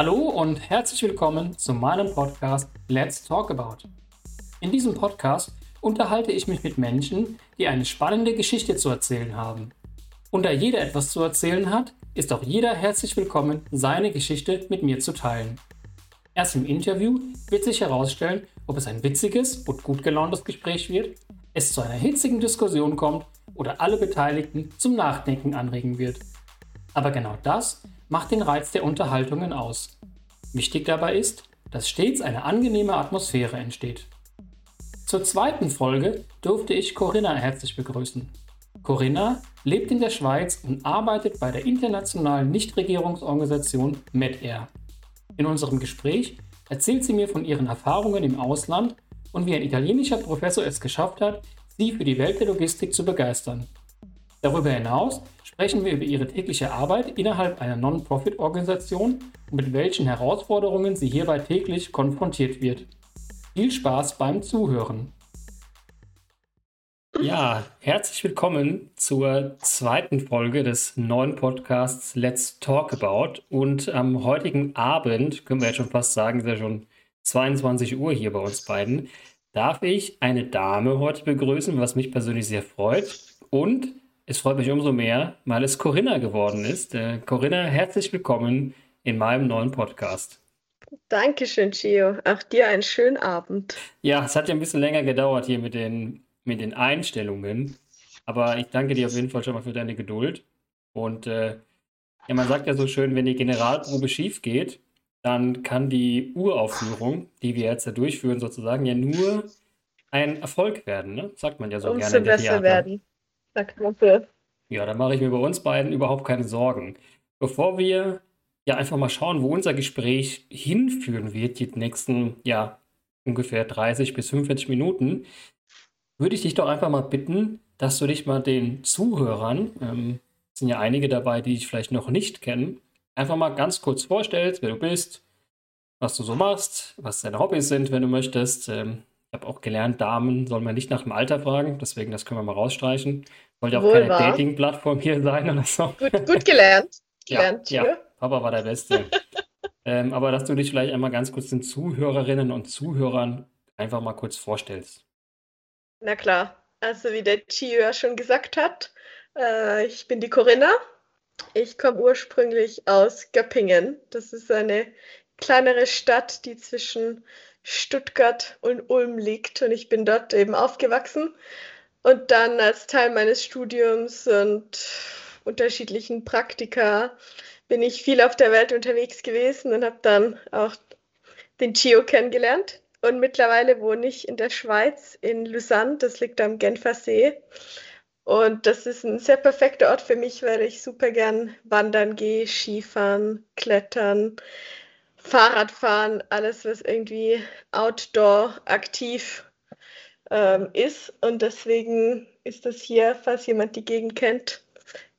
Hallo und herzlich willkommen zu meinem Podcast Let's Talk About. In diesem Podcast unterhalte ich mich mit Menschen, die eine spannende Geschichte zu erzählen haben. Und da jeder etwas zu erzählen hat, ist auch jeder herzlich willkommen, seine Geschichte mit mir zu teilen. Erst im Interview wird sich herausstellen, ob es ein witziges und gut gelauntes Gespräch wird, es zu einer hitzigen Diskussion kommt oder alle Beteiligten zum Nachdenken anregen wird. Aber genau das macht den Reiz der Unterhaltungen aus. Wichtig dabei ist, dass stets eine angenehme Atmosphäre entsteht. Zur zweiten Folge durfte ich Corinna herzlich begrüßen. Corinna lebt in der Schweiz und arbeitet bei der internationalen Nichtregierungsorganisation MedAir. In unserem Gespräch erzählt sie mir von ihren Erfahrungen im Ausland und wie ein italienischer Professor es geschafft hat, sie für die Welt der Logistik zu begeistern. Darüber hinaus sprechen wir über ihre tägliche Arbeit innerhalb einer Non-Profit-Organisation und mit welchen Herausforderungen sie hierbei täglich konfrontiert wird. Viel Spaß beim Zuhören. Ja, herzlich willkommen zur zweiten Folge des neuen Podcasts Let's Talk About. Und am heutigen Abend, können wir jetzt schon fast sagen, ist ja schon 22 Uhr hier bei uns beiden, darf ich eine Dame heute begrüßen, was mich persönlich sehr freut. Und es freut mich umso mehr, weil es Corinna geworden ist. Äh, Corinna, herzlich willkommen in meinem neuen Podcast. Dankeschön, Gio. Auch dir einen schönen Abend. Ja, es hat ja ein bisschen länger gedauert hier mit den, mit den Einstellungen. Aber ich danke dir auf jeden Fall schon mal für deine Geduld. Und äh, ja, man sagt ja so schön, wenn die Generalprobe schief geht, dann kann die Uraufführung, die wir jetzt ja durchführen, sozusagen ja nur ein Erfolg werden. Ne? Sagt man ja so Umso gerne der besser werden. Für. Ja, da mache ich mir bei uns beiden überhaupt keine Sorgen. Bevor wir ja einfach mal schauen, wo unser Gespräch hinführen wird, die nächsten, ja, ungefähr 30 bis 45 Minuten, würde ich dich doch einfach mal bitten, dass du dich mal den Zuhörern, ähm, es sind ja einige dabei, die dich vielleicht noch nicht kennen, einfach mal ganz kurz vorstellst, wer du bist, was du so machst, was deine Hobbys sind, wenn du möchtest. Ähm, habe auch gelernt, Damen soll man nicht nach dem Alter fragen, deswegen das können wir mal rausstreichen. Wollte auch Wohl keine. Dating-Plattform hier sein oder so. Gut, gut gelernt. Ja, Gelernt, ja, Gio. Papa war der Beste. ähm, aber dass du dich vielleicht einmal ganz kurz den Zuhörerinnen und Zuhörern einfach mal kurz vorstellst. Na klar. Also wie der Gio ja schon gesagt hat, äh, ich bin die Corinna. Ich komme ursprünglich aus Göppingen. Das ist eine kleinere Stadt, die zwischen Stuttgart und Ulm liegt. Und ich bin dort eben aufgewachsen. Und dann als Teil meines Studiums und unterschiedlichen Praktika bin ich viel auf der Welt unterwegs gewesen und habe dann auch den Gio kennengelernt. Und mittlerweile wohne ich in der Schweiz, in Lausanne, das liegt am Genfersee. Und das ist ein sehr perfekter Ort für mich, weil ich super gern wandern gehe, Skifahren, klettern, Fahrradfahren, alles, was irgendwie outdoor aktiv ähm, ist. Und deswegen ist das hier, falls jemand die Gegend kennt,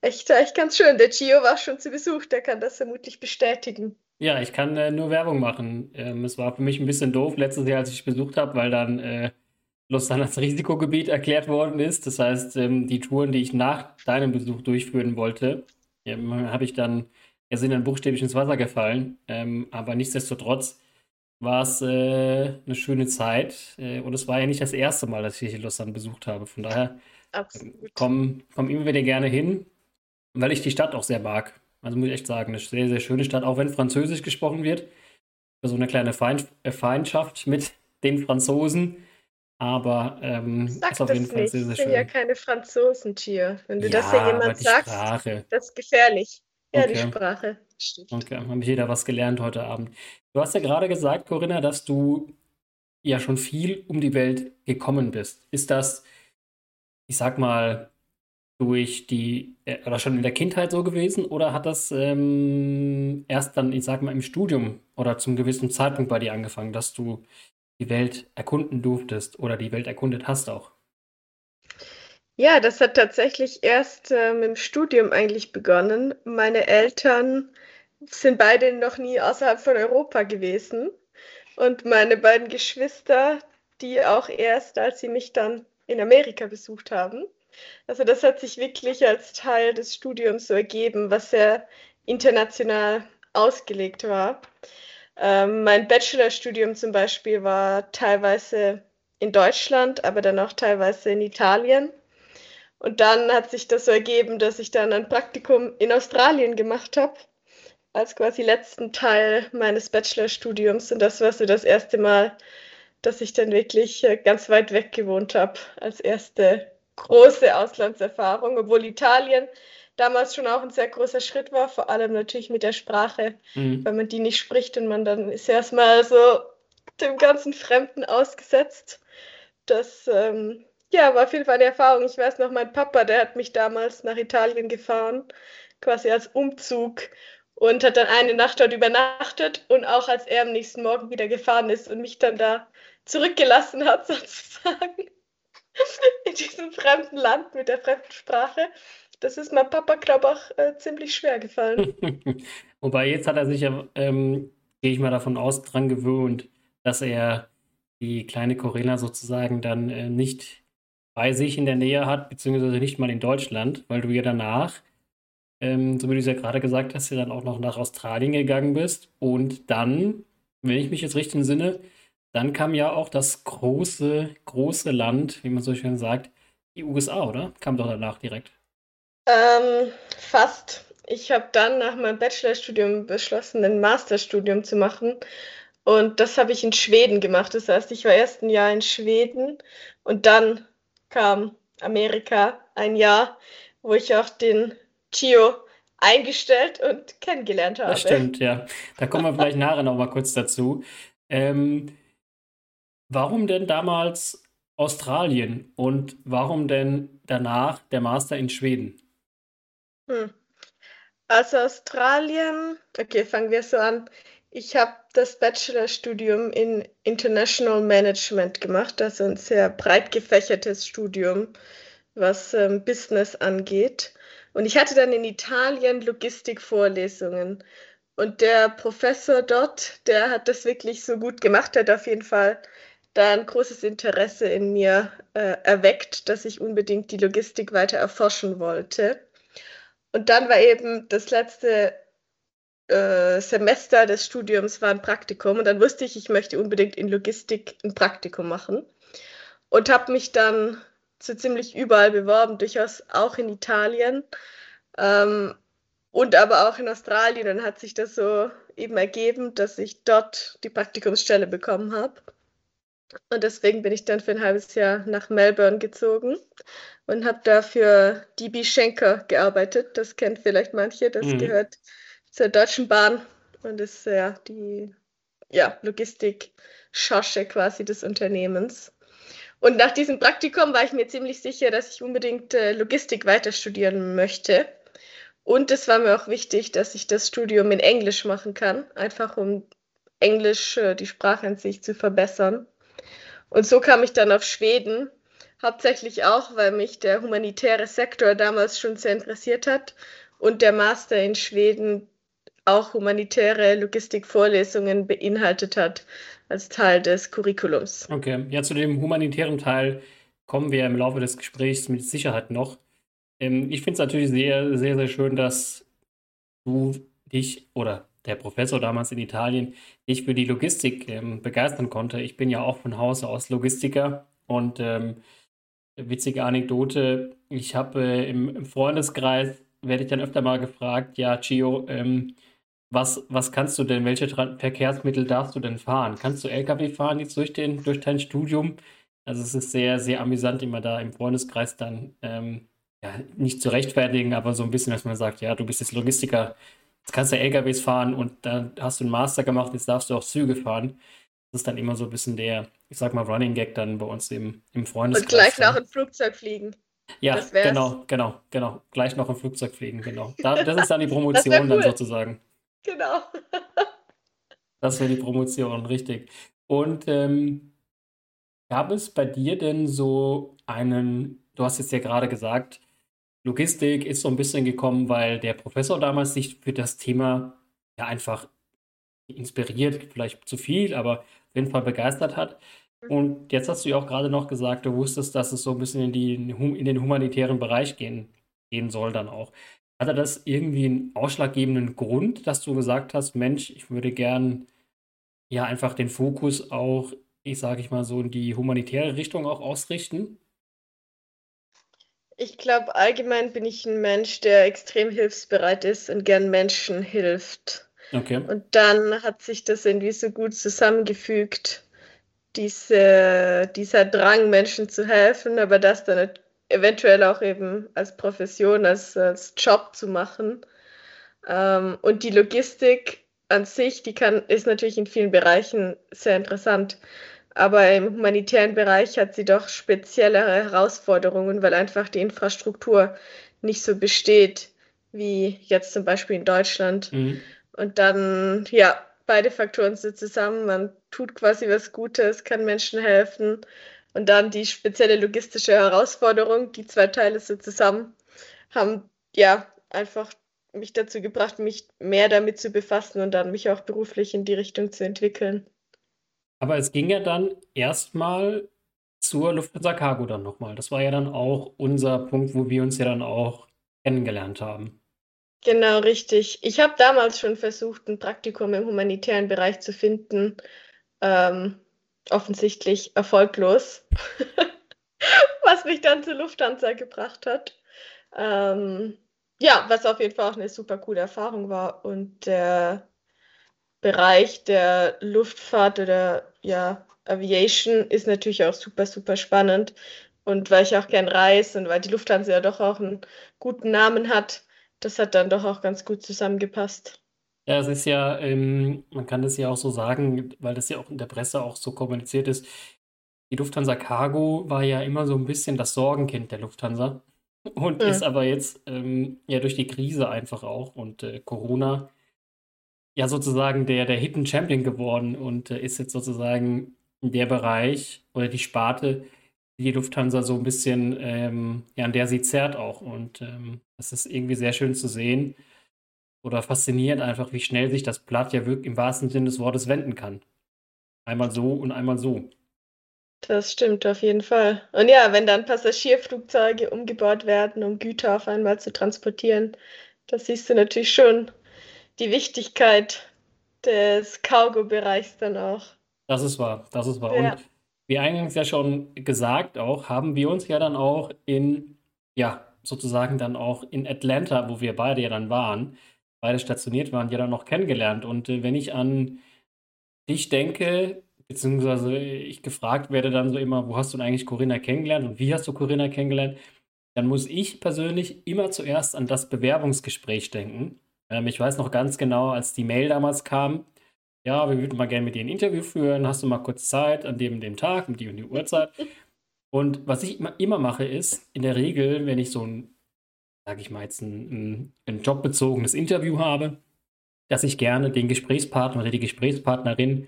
echt, echt ganz schön. Der Gio war schon zu Besuch, der kann das vermutlich bestätigen. Ja, ich kann äh, nur Werbung machen. Ähm, es war für mich ein bisschen doof letztes Jahr, als ich besucht habe, weil dann äh, Lausanne als Risikogebiet erklärt worden ist. Das heißt, ähm, die Touren, die ich nach deinem Besuch durchführen wollte, ähm, habe ich dann, ja, sind dann buchstäblich ins Wasser gefallen. Ähm, aber nichtsdestotrotz war es äh, eine schöne Zeit. Äh, und es war ja nicht das erste Mal, dass ich hier Lausanne besucht habe. Von daher Absolut. komme komm immer wieder gerne hin, weil ich die Stadt auch sehr mag. Also muss ich echt sagen, eine sehr, sehr schöne Stadt, auch wenn Französisch gesprochen wird. So eine kleine Feind, äh, Feindschaft mit den Franzosen. Aber ähm, Sag ist auf das jeden Fall nicht. sehr, sehr Das sind ja schön. keine Franzosen, Gio. Wenn du das Ja, hier aber jemand sagst, Sprache. das ist gefährlich. Ja, die Okay. Sprache. Stimmt. Okay, habe ich jeder was gelernt heute Abend. Du hast ja gerade gesagt, Corinna, dass du ja schon viel um die Welt gekommen bist. Ist das, ich sag mal, durch die, äh, oder schon in der Kindheit so gewesen, oder hat das ähm, erst dann, ich sag mal, im Studium oder zum gewissen Zeitpunkt bei dir angefangen, dass du die Welt erkunden durftest oder die Welt erkundet hast auch? Ja, das hat tatsächlich erst ähm, im Studium eigentlich begonnen. Meine Eltern sind beide noch nie außerhalb von Europa gewesen. Und meine beiden Geschwister, die auch erst, als sie mich dann in Amerika besucht haben. Also das hat sich wirklich als Teil des Studiums so ergeben, was sehr international ausgelegt war. Ähm, mein Bachelorstudium zum Beispiel war teilweise in Deutschland, aber dann auch teilweise in Italien. Und dann hat sich das so ergeben, dass ich dann ein Praktikum in Australien gemacht habe, als quasi letzten Teil meines Bachelorstudiums. Und das war so das erste Mal, dass ich dann wirklich äh, ganz weit weg gewohnt habe, als erste große Auslandserfahrung, obwohl Italien damals schon auch ein sehr großer Schritt war, vor allem natürlich mit der Sprache, mhm. weil man die nicht spricht und man dann ist erstmal so dem ganzen Fremden ausgesetzt. Das ähm, ja, war auf jeden Fall eine Erfahrung. Ich weiß noch, mein Papa, der hat mich damals nach Italien gefahren, quasi als Umzug und hat dann eine Nacht dort übernachtet und auch als er am nächsten Morgen wieder gefahren ist und mich dann da zurückgelassen hat, sozusagen, in diesem fremden Land mit der fremden Sprache. Das ist meinem Papa, glaube ich, auch äh, ziemlich schwer gefallen. Wobei jetzt hat er sich ja, ähm, gehe ich mal davon aus, dran gewöhnt, dass er die kleine Corinna sozusagen dann äh, nicht bei sich in der Nähe hat, beziehungsweise nicht mal in Deutschland, weil du ja danach, ähm, so wie du es ja gerade gesagt hast, ja dann auch noch nach Australien gegangen bist und dann, wenn ich mich jetzt richtig entsinne, dann kam ja auch das große, große Land, wie man so schön sagt, die USA, oder? Kam doch danach direkt. Ähm, fast. Ich habe dann nach meinem Bachelorstudium beschlossen, ein Masterstudium zu machen. Und das habe ich in Schweden gemacht. Das heißt, ich war erst ein Jahr in Schweden und dann kam Amerika, ein Jahr, wo ich auch den Chio eingestellt und kennengelernt habe. Das stimmt, ja. Da kommen wir vielleicht nachher noch mal kurz dazu. Ähm, warum denn damals Australien und warum denn danach der Master in Schweden? Hm. Also Australien, okay, fangen wir so an. Ich habe das Bachelorstudium in International Management gemacht, also ein sehr breit gefächertes Studium, was ähm, Business angeht. Und ich hatte dann in Italien Logistikvorlesungen. Und der Professor dort, der hat das wirklich so gut gemacht, hat auf jeden Fall da ein großes Interesse in mir äh, erweckt, dass ich unbedingt die Logistik weiter erforschen wollte. Und dann war eben das letzte äh, Semester des Studiums war ein Praktikum und dann wusste ich, ich möchte unbedingt in Logistik ein Praktikum machen und habe mich dann so ziemlich überall beworben, durchaus auch in Italien ähm, und aber auch in Australien. Dann hat sich das so eben ergeben, dass ich dort die Praktikumsstelle bekommen habe. Und deswegen bin ich dann für ein halbes Jahr nach Melbourne gezogen und habe da für DB Schenker gearbeitet. Das kennt vielleicht manche. Das mhm. gehört zur Deutschen Bahn und ist ja die ja, Logistik-Schosche quasi des Unternehmens. Und nach diesem Praktikum war ich mir ziemlich sicher, dass ich unbedingt äh, Logistik weiter studieren möchte. Und es war mir auch wichtig, dass ich das Studium in Englisch machen kann, einfach um Englisch, äh, die Sprache an sich zu verbessern. Und so kam ich dann auf Schweden, hauptsächlich auch, weil mich der humanitäre Sektor damals schon sehr interessiert hat und der Master in Schweden auch humanitäre Logistikvorlesungen beinhaltet hat als Teil des Curriculums. Okay, ja, zu dem humanitären Teil kommen wir im Laufe des Gesprächs mit Sicherheit noch. Ähm, ich finde es natürlich sehr, sehr, sehr schön, dass du dich oder der Professor damals in Italien dich für die Logistik ähm, begeistern konnte. Ich bin ja auch von Hause aus Logistiker und ähm, witzige Anekdote, ich habe äh, im, im, Freundeskreis, werde ich dann öfter mal gefragt, ja, Gio, ähm, was, was kannst du denn, welche Verkehrsmittel darfst du denn fahren? Kannst du LKW fahren jetzt durch, den, durch dein Studium? Also es ist sehr, sehr amüsant, immer da im Freundeskreis dann ähm, ja, nicht zu rechtfertigen, aber so ein bisschen, dass man sagt, ja, du bist jetzt Logistiker, jetzt kannst du LKWs fahren und dann hast du einen Master gemacht, jetzt darfst du auch Züge fahren. Das ist dann immer so ein bisschen der, ich sag mal, Running Gag dann bei uns im, im Freundeskreis. Und gleich noch ein Flugzeug fliegen. Ja, genau, genau, genau. Gleich noch ein Flugzeug fliegen, genau. Da, das ist dann die Promotion cool. dann sozusagen. Genau. das wäre die Promotion, richtig. Und ähm, gab es bei dir denn so einen, du hast jetzt ja gerade gesagt, Logistik ist so ein bisschen gekommen, weil der Professor damals sich für das Thema ja einfach inspiriert, vielleicht zu viel, aber auf jeden Fall begeistert hat. Mhm. Und jetzt hast du ja auch gerade noch gesagt, du wusstest, dass es so ein bisschen in, die, in den humanitären Bereich gehen, gehen soll dann auch. Hatte das irgendwie einen ausschlaggebenden Grund, dass du gesagt hast, Mensch, ich würde gern ja einfach den Fokus auch, ich sage ich mal so, in die humanitäre Richtung auch ausrichten? Ich glaube, allgemein bin ich ein Mensch, der extrem hilfsbereit ist und gern Menschen hilft. Okay. Und dann hat sich das irgendwie so gut zusammengefügt, diese, dieser Drang, Menschen zu helfen, aber das dann eventuell auch eben als Profession, als, als Job zu machen. Ähm, und die Logistik an sich, die kann, ist natürlich in vielen Bereichen sehr interessant. Aber im humanitären Bereich hat sie doch speziellere Herausforderungen, weil einfach die Infrastruktur nicht so besteht wie jetzt zum Beispiel in Deutschland. Mhm. Und dann, ja, beide Faktoren sind zusammen. Man tut quasi was Gutes, kann Menschen helfen. Und dann die spezielle logistische Herausforderung, die zwei Teile so zusammen, haben ja einfach mich dazu gebracht, mich mehr damit zu befassen und dann mich auch beruflich in die Richtung zu entwickeln. Aber es ging ja dann erstmal zur Lufthansa Cargo dann nochmal. Das war ja dann auch unser Punkt, wo wir uns ja dann auch kennengelernt haben. Genau, richtig. Ich habe damals schon versucht, ein Praktikum im humanitären Bereich zu finden. Ähm, offensichtlich erfolglos, was mich dann zur Lufthansa gebracht hat. Ähm, ja, was auf jeden Fall auch eine super coole Erfahrung war. Und der Bereich der Luftfahrt oder ja, Aviation ist natürlich auch super, super spannend. Und weil ich auch gern reise und weil die Lufthansa ja doch auch einen guten Namen hat, das hat dann doch auch ganz gut zusammengepasst. Ja, es ist ja, ähm, man kann das ja auch so sagen, weil das ja auch in der Presse auch so kommuniziert ist. Die Lufthansa Cargo war ja immer so ein bisschen das Sorgenkind der Lufthansa und mhm. ist aber jetzt ähm, ja durch die Krise einfach auch und äh, Corona ja sozusagen der, der Hidden Champion geworden und äh, ist jetzt sozusagen der Bereich oder die Sparte, die die Lufthansa so ein bisschen, ähm, ja, an der sie zerrt auch. Und ähm, das ist irgendwie sehr schön zu sehen oder faszinierend einfach, wie schnell sich das Blatt ja wirklich im wahrsten Sinne des Wortes wenden kann. Einmal so und einmal so. Das stimmt auf jeden Fall. Und ja, wenn dann Passagierflugzeuge umgebaut werden, um Güter auf einmal zu transportieren, da siehst du natürlich schon die Wichtigkeit des Cargo-Bereichs dann auch. Das ist wahr, das ist wahr. Ja. Und wie eingangs ja schon gesagt auch, haben wir uns ja dann auch in, ja, sozusagen dann auch in Atlanta, wo wir beide ja dann waren, beide stationiert waren, ja dann noch kennengelernt. Und äh, wenn ich an dich denke, beziehungsweise ich gefragt werde dann so immer, wo hast du denn eigentlich Corinna kennengelernt und wie hast du Corinna kennengelernt, dann muss ich persönlich immer zuerst an das Bewerbungsgespräch denken. Ähm, ich weiß noch ganz genau, als die Mail damals kam, ja, wir würden mal gerne mit dir ein Interview führen, hast du mal kurz Zeit an dem dem Tag, um die und die Uhrzeit. Und was ich immer, immer mache, ist, in der Regel, wenn ich so ein sage ich mal jetzt, ein, ein jobbezogenes Interview habe, dass ich gerne den Gesprächspartner oder die Gesprächspartnerin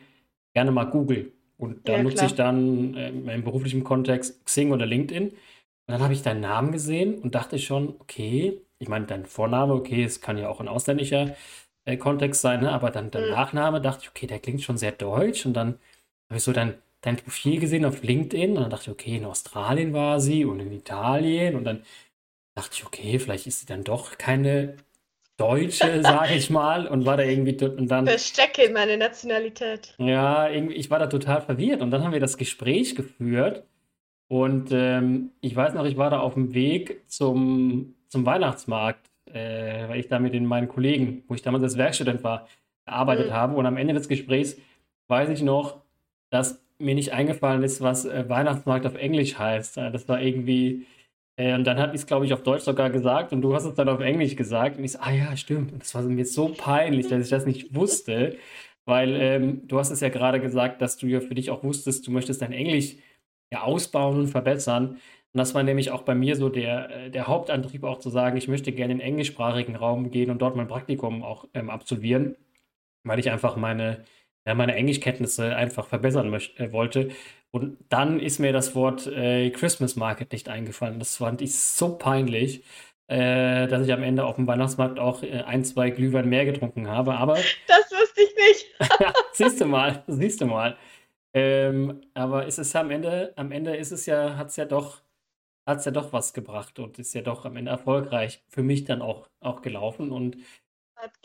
gerne mal google. Und da ja, nutze ich dann äh, im beruflichen Kontext Xing oder LinkedIn. Und dann habe ich deinen Namen gesehen und dachte schon, okay, ich meine, dein Vorname, okay, es kann ja auch ein ausländischer äh, Kontext sein, ne? aber dann der mhm. Nachname dachte ich, okay, der klingt schon sehr deutsch. Und dann habe ich so dein, dein Profil gesehen auf LinkedIn und dann dachte ich, okay, in Australien war sie und in Italien. Und dann dachte ich, okay, vielleicht ist sie dann doch keine Deutsche, sage ich mal, und war da irgendwie und dann. Verstecke meine Nationalität. Ja, irgendwie, ich war da total verwirrt. Und dann haben wir das Gespräch geführt. Und ähm, ich weiß noch, ich war da auf dem Weg zum, zum Weihnachtsmarkt, äh, weil ich da mit den, meinen Kollegen, wo ich damals als Werkstudent war, gearbeitet mhm. habe. Und am Ende des Gesprächs weiß ich noch, dass mir nicht eingefallen ist, was äh, Weihnachtsmarkt auf Englisch heißt. Das war irgendwie äh, und dann hat ich es, glaube ich, auf Deutsch sogar gesagt und du hast es dann auf Englisch gesagt. Und ich so, ah ja, stimmt. Und das war mir so peinlich, dass ich das nicht wusste, weil ähm, du hast es ja gerade gesagt, dass du ja für dich auch wusstest, du möchtest dein Englisch ja ausbauen und verbessern. Und das war nämlich auch bei mir so der, äh, der Hauptantrieb, auch zu sagen, ich möchte gerne in den englischsprachigen Raum gehen und dort mein Praktikum auch ähm, absolvieren, weil ich einfach meine, ja, meine Englischkenntnisse einfach verbessern möchte, äh, wollte. Und dann ist mir das Wort äh, Christmas Market nicht eingefallen. Das fand ich so peinlich, äh, dass ich am Ende auf dem Weihnachtsmarkt auch äh, ein, zwei Glühwein mehr getrunken habe. Aber das wusste ich nicht. siehst du mal, siehst du mal. Ähm, aber es ist am Ende, am Ende ist es ja, hat es ja doch hat es ja doch was gebracht und ist ja doch am Ende erfolgreich für mich dann auch, auch gelaufen. Und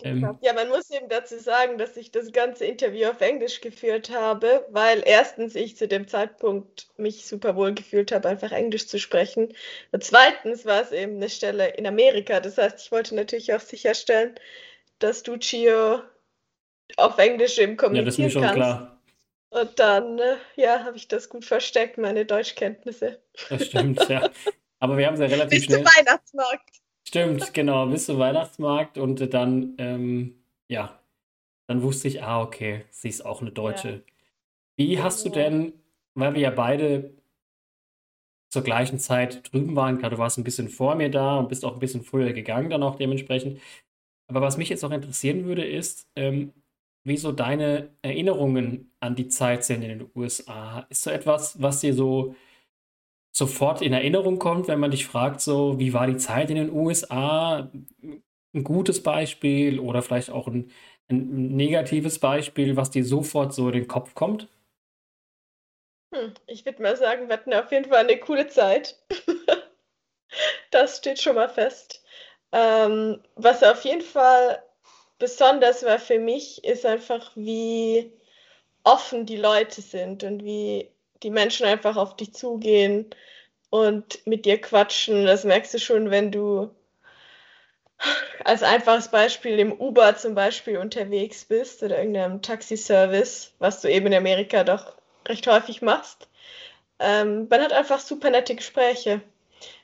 ähm, ja, man muss eben dazu sagen, dass ich das ganze Interview auf Englisch geführt habe, weil erstens ich zu dem Zeitpunkt mich super wohl gefühlt habe, einfach Englisch zu sprechen. Und zweitens war es eben eine Stelle in Amerika. Das heißt, ich wollte natürlich auch sicherstellen, dass du Chio auf Englisch eben kommunizieren ja, das ist mir schon kannst. Klar. Und dann, äh, ja, habe ich das gut versteckt, meine Deutschkenntnisse. Das stimmt, ja. Aber wir haben es ja relativ Bis schnell. Bis zum Weihnachtsmarkt. Stimmt, genau, bis zum Weihnachtsmarkt und dann, ähm, ja, dann wusste ich, ah, okay, sie ist auch eine Deutsche. Ja. Wie hast du denn, weil wir ja beide zur gleichen Zeit drüben waren, gerade du warst ein bisschen vor mir da und bist auch ein bisschen früher gegangen dann auch dementsprechend. Aber was mich jetzt auch interessieren würde, ist, ähm, wie so deine Erinnerungen an die Zeit sind in den USA. Ist so etwas, was dir so sofort in Erinnerung kommt, wenn man dich fragt, so, wie war die Zeit in den USA? Ein gutes Beispiel oder vielleicht auch ein, ein negatives Beispiel, was dir sofort so in den Kopf kommt? Hm, ich würde mal sagen, wir hatten auf jeden Fall eine coole Zeit. das steht schon mal fest. Ähm, was auf jeden Fall besonders war für mich, ist einfach, wie offen die Leute sind und wie die Menschen einfach auf dich zugehen und mit dir quatschen. Das merkst du schon, wenn du als einfaches Beispiel im Uber zum Beispiel unterwegs bist oder irgendeinem Taxiservice, was du eben in Amerika doch recht häufig machst. Ähm, man hat einfach super nette Gespräche.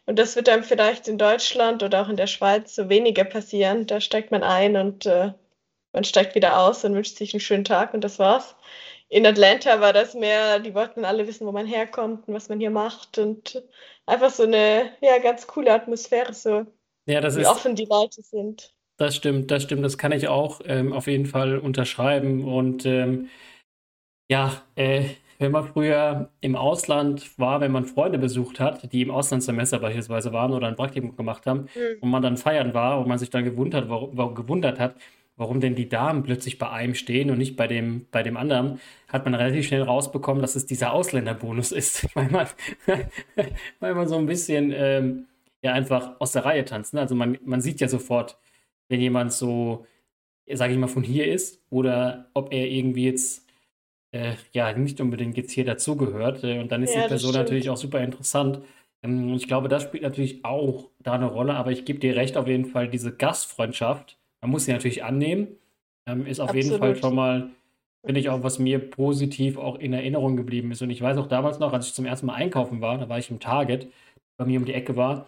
Und das wird einem vielleicht in Deutschland oder auch in der Schweiz so weniger passieren. Da steigt man ein und äh, man steigt wieder aus und wünscht sich einen schönen Tag und das war's. In Atlanta war das mehr, die wollten alle wissen, wo man herkommt und was man hier macht und einfach so eine ja, ganz coole Atmosphäre, so ja, das wie ist, offen die Leute sind. Das stimmt, das stimmt, das kann ich auch ähm, auf jeden Fall unterschreiben und ähm, ja, äh, wenn man früher im Ausland war, wenn man Freunde besucht hat, die im Auslandssemester beispielsweise waren oder ein Praktikum gemacht haben mhm. und man dann feiern war und man sich dann gewundert, warum, gewundert hat, warum denn die Damen plötzlich bei einem stehen und nicht bei dem, bei dem anderen, hat man relativ schnell rausbekommen, dass es dieser Ausländerbonus ist, weil man, weil man so ein bisschen ähm, ja einfach aus der Reihe tanzt. Ne? Also man, man sieht ja sofort, wenn jemand so, sage ich mal, von hier ist oder ob er irgendwie jetzt äh, ja nicht unbedingt jetzt hier dazugehört. Äh, und dann ist ja, die Person natürlich auch super interessant. Ähm, ich glaube, das spielt natürlich auch da eine Rolle, aber ich gebe dir recht, auf jeden Fall diese Gastfreundschaft, man muss sie natürlich annehmen, ähm, ist auf Absolut. jeden Fall schon mal, finde ich auch, was mir positiv auch in Erinnerung geblieben ist. Und ich weiß auch damals noch, als ich zum ersten Mal einkaufen war, da war ich im Target, bei mir um die Ecke war,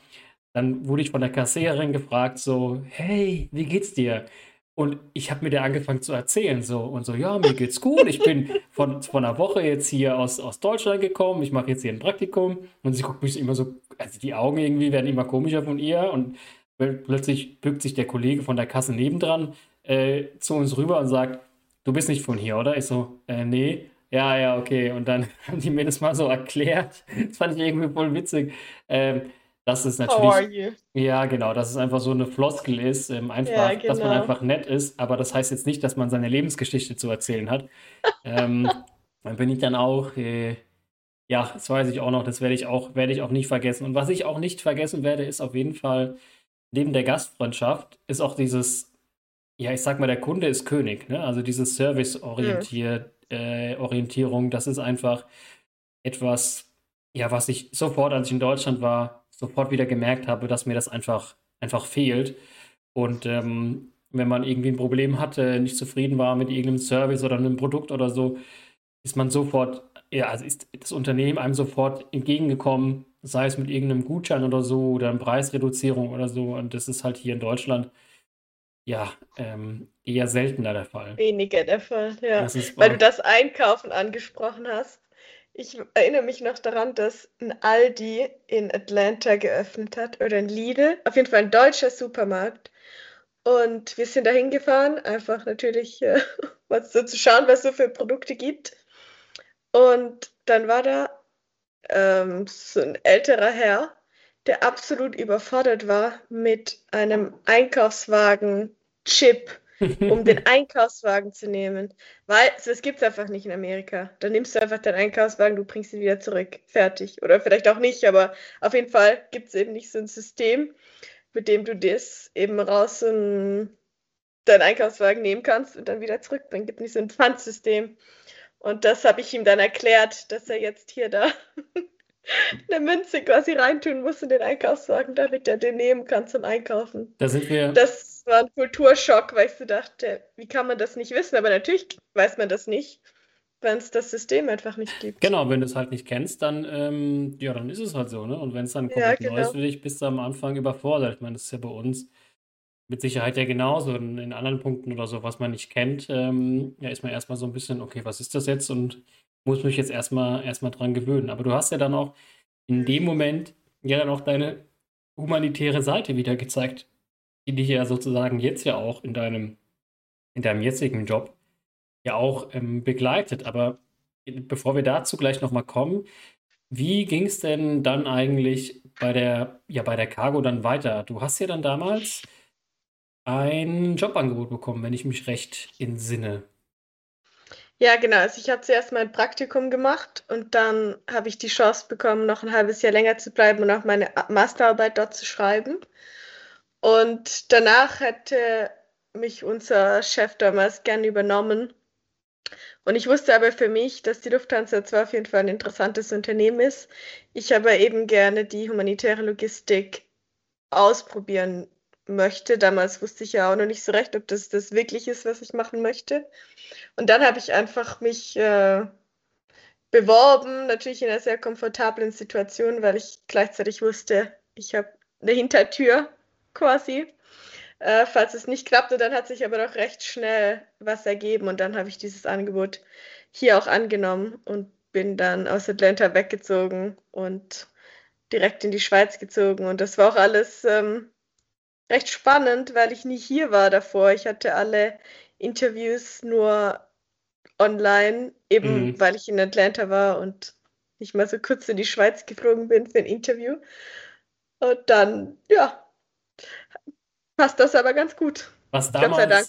dann wurde ich von der Kassiererin gefragt, so, hey, wie geht's dir? Und ich habe mir da angefangen zu erzählen, so und so, ja, mir geht's gut. Ich bin von, von einer Woche jetzt hier aus, aus Deutschland gekommen. Ich mache jetzt hier ein Praktikum. Und sie guckt mich immer so, also die Augen irgendwie werden immer komischer von ihr. Und plötzlich bückt sich der Kollege von der Kasse nebendran äh, zu uns rüber und sagt, du bist nicht von hier, oder? Ich so, äh, nee. Ja, ja, okay. Und dann haben die mir das mal so erklärt. Das fand ich irgendwie voll witzig. Ähm, dass es natürlich. Ja, genau, dass es einfach so eine Floskel ist, ähm, einfach, ja, genau. dass man genau. einfach nett ist, aber das heißt jetzt nicht, dass man seine Lebensgeschichte zu erzählen hat. ähm, dann bin ich dann auch, äh, ja, das weiß ich auch noch, das werde ich auch, werde ich auch nicht vergessen. Und was ich auch nicht vergessen werde, ist auf jeden Fall, neben der Gastfreundschaft, ist auch dieses, ja, ich sag mal, der Kunde ist König, ne? Also diese Service-Orientierung, äh, das ist einfach etwas, ja, was ich sofort, als ich in Deutschland war, sofort wieder gemerkt habe, dass mir das einfach, einfach fehlt. Und ähm, wenn man irgendwie ein Problem hatte, nicht zufrieden war mit irgendeinem Service oder einem Produkt oder so, ist man sofort, ja, also ist das Unternehmen einem sofort entgegengekommen, sei es mit irgendeinem Gutschein oder so oder einer Preisreduzierung oder so. Und das ist halt hier in Deutschland ja ähm, eher seltener der Fall. Weniger der Fall, ja. Weil du das Einkaufen angesprochen hast. Ich erinnere mich noch daran, dass ein Aldi in Atlanta geöffnet hat oder ein Lidl, auf jeden Fall ein deutscher Supermarkt. Und wir sind da hingefahren, einfach natürlich äh, was so zu schauen, was es so für Produkte gibt. Und dann war da ähm, so ein älterer Herr, der absolut überfordert war mit einem Einkaufswagen Chip um den Einkaufswagen zu nehmen. Weil das gibt es einfach nicht in Amerika. Da nimmst du einfach deinen Einkaufswagen, du bringst ihn wieder zurück. Fertig. Oder vielleicht auch nicht, aber auf jeden Fall gibt es eben nicht so ein System, mit dem du das eben raus und deinen Einkaufswagen nehmen kannst und dann wieder zurückbringen. Gibt nicht so ein Pfandsystem. Und das habe ich ihm dann erklärt, dass er jetzt hier da eine Münze quasi reintun muss in den Einkaufswagen, damit er den nehmen kann zum Einkaufen. Da sind wir. Das war ein Kulturschock, weil ich so dachte, wie kann man das nicht wissen? Aber natürlich weiß man das nicht, wenn es das System einfach nicht gibt. Genau, wenn du es halt nicht kennst, dann, ähm, ja, dann ist es halt so, ne? Und wenn es dann komplett ja, genau. neu ist dich, bist du am Anfang überfordert. Ich meine, das ist ja bei uns mit Sicherheit ja genauso. In, in anderen Punkten oder so, was man nicht kennt, ähm, ja, ist man erstmal so ein bisschen, okay, was ist das jetzt? Und muss mich jetzt erstmal erstmal dran gewöhnen. Aber du hast ja dann auch in dem Moment ja dann auch deine humanitäre Seite wieder gezeigt, die dich ja sozusagen jetzt ja auch in deinem, in deinem jetzigen Job ja auch ähm, begleitet. Aber bevor wir dazu gleich nochmal kommen, wie ging es denn dann eigentlich bei der, ja, bei der Cargo dann weiter? Du hast ja dann damals ein Jobangebot bekommen, wenn ich mich recht entsinne. Ja, genau. Also ich habe zuerst mein Praktikum gemacht und dann habe ich die Chance bekommen, noch ein halbes Jahr länger zu bleiben und auch meine Masterarbeit dort zu schreiben. Und danach hätte mich unser Chef damals gerne übernommen. Und ich wusste aber für mich, dass die Lufthansa zwar auf jeden Fall ein interessantes Unternehmen ist, ich aber eben gerne die humanitäre Logistik ausprobieren möchte. Damals wusste ich ja auch noch nicht so recht, ob das das wirklich ist, was ich machen möchte. Und dann habe ich einfach mich äh, beworben, natürlich in einer sehr komfortablen Situation, weil ich gleichzeitig wusste, ich habe eine Hintertür quasi. Äh, falls es nicht klappte, dann hat sich aber doch recht schnell was ergeben und dann habe ich dieses Angebot hier auch angenommen und bin dann aus Atlanta weggezogen und direkt in die Schweiz gezogen. Und das war auch alles ähm, recht spannend, weil ich nie hier war davor. Ich hatte alle Interviews nur online, eben mhm. weil ich in Atlanta war und nicht mal so kurz in die Schweiz geflogen bin für ein Interview. Und dann, ja, passt das aber ganz gut. Was damals, Gott sei Dank.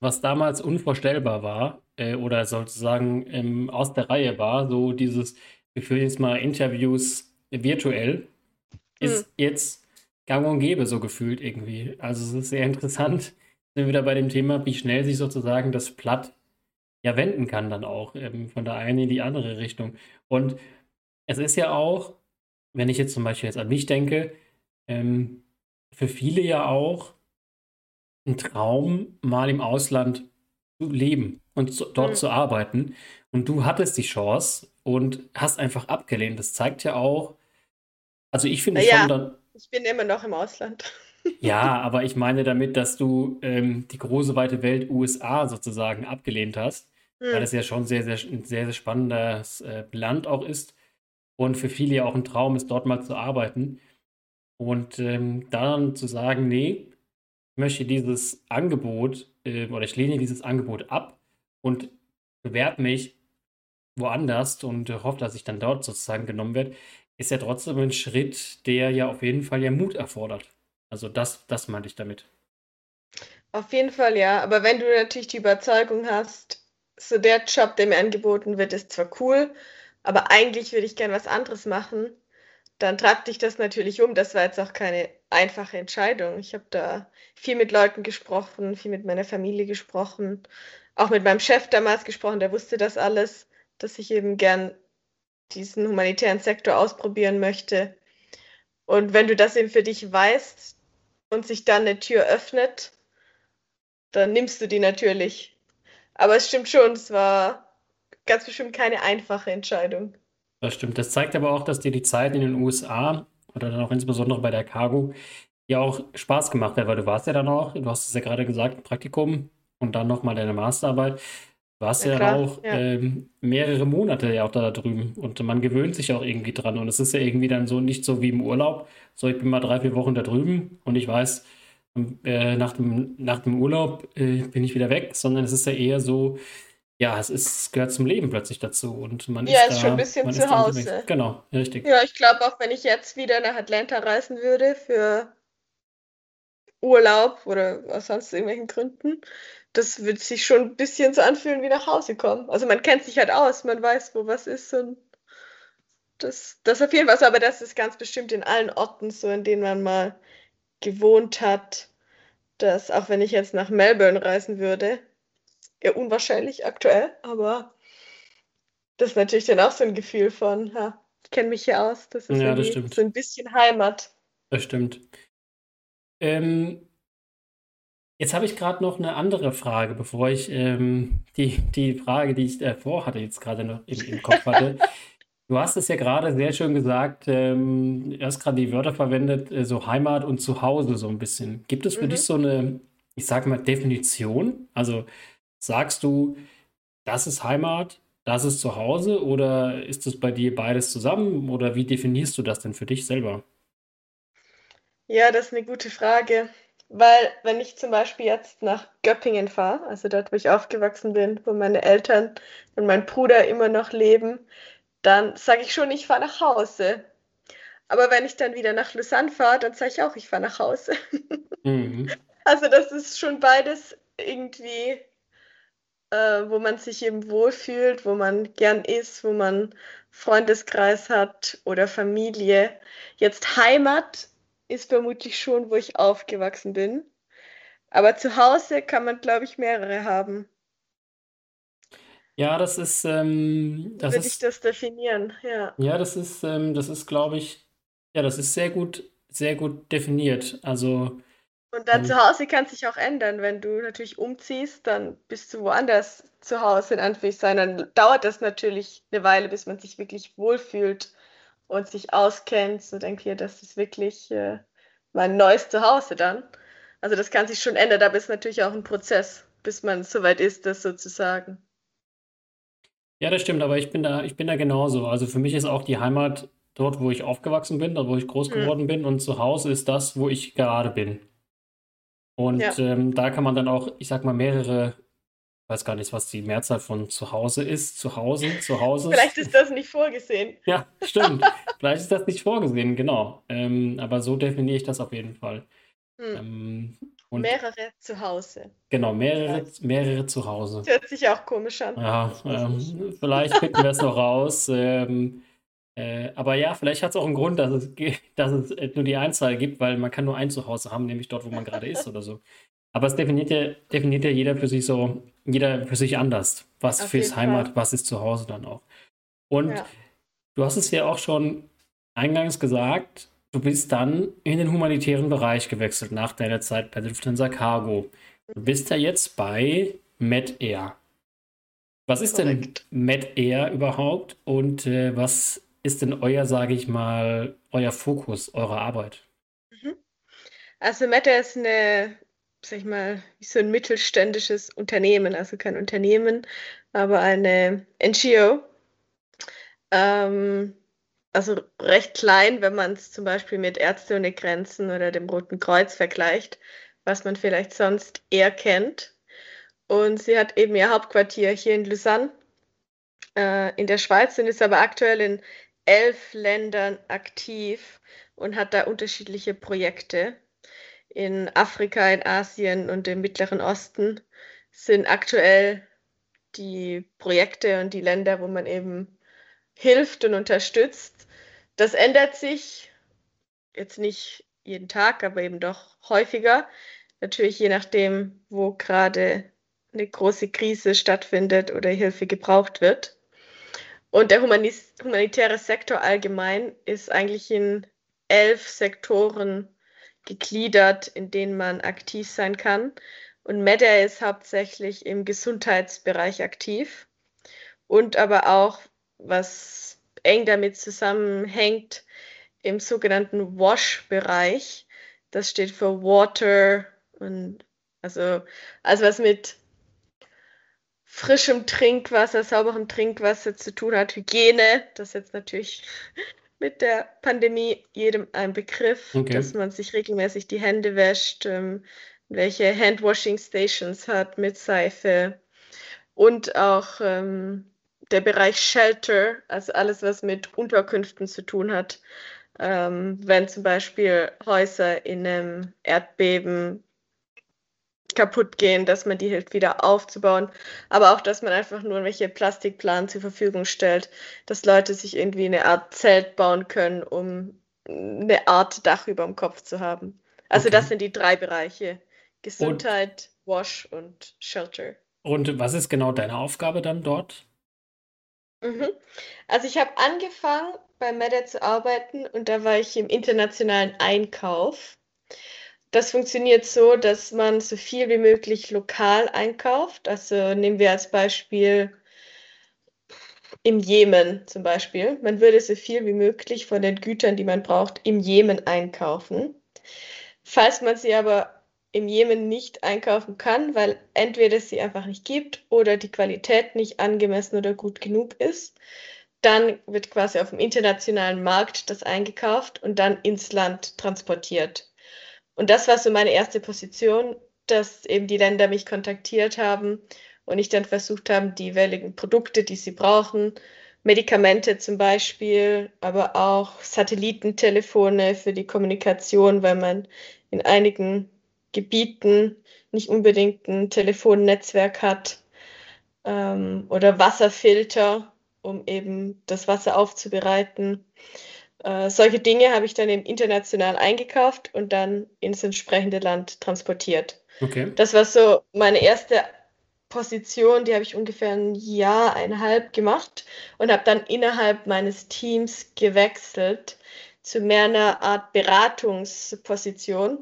Was damals unvorstellbar war, äh, oder sozusagen ähm, aus der Reihe war, so dieses, wir führen jetzt mal Interviews virtuell, ist hm. jetzt gang und gäbe, so gefühlt irgendwie. Also es ist sehr interessant, sind wir wieder bei dem Thema, wie schnell sich sozusagen das Platt ja wenden kann dann auch, ähm, von der einen in die andere Richtung. Und es ist ja auch, wenn ich jetzt zum Beispiel jetzt an mich denke, ähm, für viele ja auch ein Traum, mal im Ausland zu leben und zu, dort mhm. zu arbeiten. Und du hattest die Chance und hast einfach abgelehnt. Das zeigt ja auch, also ich finde ja. schon dann, ich bin immer noch im Ausland. Ja, aber ich meine damit, dass du ähm, die große weite Welt USA sozusagen abgelehnt hast, hm. weil es ja schon sehr, sehr, ein sehr, sehr spannendes äh, Land auch ist und für viele ja auch ein Traum ist, dort mal zu arbeiten. Und ähm, dann zu sagen, nee, ich möchte dieses Angebot äh, oder ich lehne dieses Angebot ab und bewerbe mich woanders und hoffe, dass ich dann dort sozusagen genommen werde, ist ja trotzdem ein Schritt, der ja auf jeden Fall ja Mut erfordert. Also das, das meinte ich damit. Auf jeden Fall ja, aber wenn du natürlich die Überzeugung hast, so der Job, der mir angeboten wird, ist zwar cool, aber eigentlich würde ich gern was anderes machen, dann treibt dich das natürlich um. Das war jetzt auch keine einfache Entscheidung. Ich habe da viel mit Leuten gesprochen, viel mit meiner Familie gesprochen, auch mit meinem Chef damals gesprochen, der wusste das alles, dass ich eben gern diesen humanitären Sektor ausprobieren möchte. Und wenn du das eben für dich weißt und sich dann eine Tür öffnet, dann nimmst du die natürlich. Aber es stimmt schon, es war ganz bestimmt keine einfache Entscheidung. Das stimmt. Das zeigt aber auch, dass dir die Zeit in den USA oder dann auch insbesondere bei der Cargo ja auch Spaß gemacht hat, weil du warst ja dann auch, du hast es ja gerade gesagt, Praktikum und dann nochmal deine Masterarbeit warst ja, ja auch ja. Ähm, mehrere Monate ja auch da drüben und man gewöhnt sich auch irgendwie dran und es ist ja irgendwie dann so nicht so wie im Urlaub, so ich bin mal drei, vier Wochen da drüben und ich weiß, äh, nach, dem, nach dem Urlaub äh, bin ich wieder weg, sondern es ist ja eher so, ja, es ist, gehört zum Leben plötzlich dazu und man ja, ist, ist schon ein bisschen zu Hause. Genau, richtig. Ja, ich glaube auch, wenn ich jetzt wieder nach Atlanta reisen würde für Urlaub oder aus sonst irgendwelchen Gründen, das wird sich schon ein bisschen so anfühlen wie nach Hause kommen. Also man kennt sich halt aus, man weiß, wo was ist und das, das auf jeden Fall. Aber das ist ganz bestimmt in allen Orten so, in denen man mal gewohnt hat, dass auch wenn ich jetzt nach Melbourne reisen würde, eher unwahrscheinlich aktuell, aber das ist natürlich dann auch so ein Gefühl von, ja, ich kenne mich hier aus, das ist ja, das so ein bisschen Heimat. Das stimmt. Ähm, jetzt habe ich gerade noch eine andere Frage, bevor ich ähm, die, die Frage, die ich davor hatte, jetzt gerade noch im, im Kopf hatte. Du hast es ja gerade sehr schön gesagt, ähm, du hast gerade die Wörter verwendet, äh, so Heimat und Zuhause so ein bisschen. Gibt es für mhm. dich so eine, ich sage mal, Definition? Also sagst du, das ist Heimat, das ist Zuhause oder ist es bei dir beides zusammen oder wie definierst du das denn für dich selber? Ja, das ist eine gute Frage. Weil, wenn ich zum Beispiel jetzt nach Göppingen fahre, also dort, wo ich aufgewachsen bin, wo meine Eltern und mein Bruder immer noch leben, dann sage ich schon, ich fahre nach Hause. Aber wenn ich dann wieder nach Lausanne fahre, dann sage ich auch, ich fahre nach Hause. Mhm. Also das ist schon beides irgendwie, äh, wo man sich eben wohlfühlt, wo man gern ist, wo man Freundeskreis hat oder Familie. Jetzt Heimat ist vermutlich schon, wo ich aufgewachsen bin. Aber zu Hause kann man, glaube ich, mehrere haben. Ja, das ist, ähm, das Würde ich ist, das definieren, ja. ja, das ist, ähm, das ist, glaube ich, ja, das ist sehr gut, sehr gut definiert. Also, Und dann zu ähm, Hause kann sich auch ändern. Wenn du natürlich umziehst, dann bist du woanders zu Hause, in Anführungszeichen. Dann dauert das natürlich eine Weile, bis man sich wirklich wohlfühlt und sich auskennt. So denke ich, das ist wirklich äh, mein neues Zuhause dann. Also das kann sich schon ändern, aber es ist natürlich auch ein Prozess, bis man soweit ist, das sozusagen. Ja, das stimmt, aber ich bin da, ich bin da genauso. Also für mich ist auch die Heimat dort, wo ich aufgewachsen bin, dort, wo ich groß mhm. geworden mhm. bin und zu Hause ist das, wo ich gerade bin. Und ja. ähm, da kann man dann auch, ich sag mal, mehrere, weiß gar nicht, was die Mehrzahl von zu Hause ist. Zu Hause, zu Hause. Vielleicht ist das nicht vorgesehen. Ja, stimmt. Vielleicht ist das nicht vorgesehen, genau. Ähm, aber so definiere ich das auf jeden Fall. Mhm. Ähm, mehrere zu Hause. Genau, mehrere, mehrere zu Hause. Das hört sich auch komisch an. Ja, ähm, vielleicht finden wir es noch raus. Ähm, äh, aber ja, vielleicht hat es auch einen Grund, dass es, dass es nur die Einzahl gibt, weil man kann nur ein Zuhause haben, nämlich dort, wo man gerade ist oder so. Aber es definiert ja, definiert ja jeder für sich so, jeder für sich anders. Was Auf ist Heimat, Fall. was ist Zuhause dann auch. Und ja. du hast es ja auch schon eingangs gesagt, Du bist dann in den humanitären Bereich gewechselt nach deiner Zeit bei Lufthansa Cargo. Du bist ja jetzt bei MedAir. Was ist Korrekt. denn MedAir überhaupt und äh, was ist denn euer, sage ich mal, euer Fokus, eure Arbeit? Mhm. Also MedAir ist eine, sag ich mal, wie so ein mittelständisches Unternehmen, also kein Unternehmen, aber eine NGO. Ähm, also recht klein, wenn man es zum Beispiel mit Ärzte ohne Grenzen oder dem Roten Kreuz vergleicht, was man vielleicht sonst eher kennt. Und sie hat eben ihr Hauptquartier hier in Lausanne äh, in der Schweiz und ist aber aktuell in elf Ländern aktiv und hat da unterschiedliche Projekte. In Afrika, in Asien und im Mittleren Osten sind aktuell die Projekte und die Länder, wo man eben hilft und unterstützt. Das ändert sich jetzt nicht jeden Tag, aber eben doch häufiger. Natürlich je nachdem, wo gerade eine große Krise stattfindet oder Hilfe gebraucht wird. Und der humanitäre Sektor allgemein ist eigentlich in elf Sektoren gegliedert, in denen man aktiv sein kann. Und MEDA ist hauptsächlich im Gesundheitsbereich aktiv und aber auch, was eng damit zusammenhängt im sogenannten WASH-Bereich. Das steht für Water und also, also was mit frischem Trinkwasser, sauberem Trinkwasser zu tun hat, Hygiene, das ist jetzt natürlich mit der Pandemie jedem ein Begriff, okay. dass man sich regelmäßig die Hände wäscht, ähm, welche Handwashing Stations hat mit Seife und auch ähm, der Bereich Shelter, also alles, was mit Unterkünften zu tun hat. ähm, wenn zum Beispiel Häuser in einem Erdbeben kaputt gehen, dass man die hilft wieder aufzubauen, aber auch, dass man einfach nur welche Plastikplanen zur Verfügung stellt, dass Leute sich irgendwie eine Art Zelt bauen können, um eine Art Dach über dem Kopf zu haben. Also okay. das sind die drei Bereiche. Gesundheit, und, Wash und Shelter. Und was ist genau deine Aufgabe dann dort? Mhm. Also ich habe angefangen bei Meta zu arbeiten und da war ich im internationalen Einkauf. Das funktioniert so, dass man so viel wie möglich lokal einkauft. Also nehmen wir als Beispiel im Jemen zum Beispiel. Man würde so viel wie möglich von den Gütern, die man braucht, im Jemen einkaufen. Falls man sie aber im Jemen nicht einkaufen kann, weil entweder es sie einfach nicht gibt oder die Qualität nicht angemessen oder gut genug ist, dann wird quasi auf dem internationalen Markt das eingekauft und dann ins Land transportiert. Und das war so meine erste Position, dass eben die Länder mich kontaktiert haben und ich dann versucht habe, die jeweiligen Produkte, die sie brauchen, Medikamente zum Beispiel, aber auch Satellitentelefone für die Kommunikation, weil man in einigen Gebieten nicht unbedingt ein Telefonnetzwerk hat ähm, oder Wasserfilter, um eben das Wasser aufzubereiten. Äh, solche Dinge habe ich dann eben international eingekauft und dann ins entsprechende Land transportiert. Okay. Das war so meine erste Position, die habe ich ungefähr ein Jahr, eineinhalb gemacht und habe dann innerhalb meines Teams gewechselt zu mehr einer Art Beratungsposition.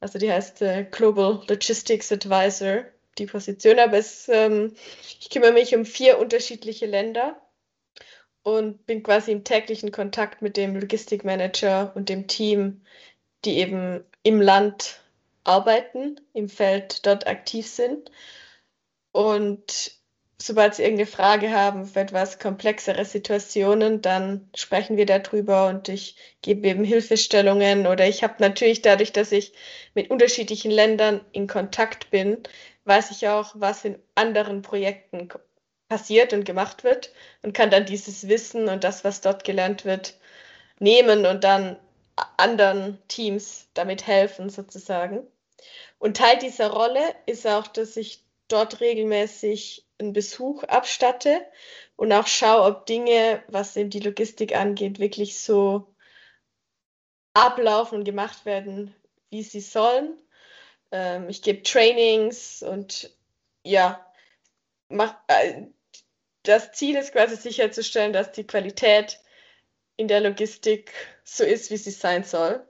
Also die heißt äh, Global Logistics Advisor, die Position. Aber es, ähm, ich kümmere mich um vier unterschiedliche Länder und bin quasi im täglichen Kontakt mit dem Logistikmanager und dem Team, die eben im Land arbeiten, im Feld dort aktiv sind. Und sobald Sie irgendeine Frage haben für etwas komplexere Situationen, dann sprechen wir darüber und ich gebe eben Hilfestellungen oder ich habe natürlich dadurch, dass ich mit unterschiedlichen Ländern in Kontakt bin, weiß ich auch, was in anderen Projekten passiert und gemacht wird und kann dann dieses Wissen und das, was dort gelernt wird, nehmen und dann anderen Teams damit helfen sozusagen. Und Teil dieser Rolle ist auch, dass ich dort regelmäßig einen Besuch abstatte und auch schaue, ob Dinge, was eben die Logistik angeht, wirklich so ablaufen und gemacht werden, wie sie sollen. Ähm, ich gebe Trainings und ja, mach, äh, das Ziel ist quasi sicherzustellen, dass die Qualität in der Logistik so ist, wie sie sein soll.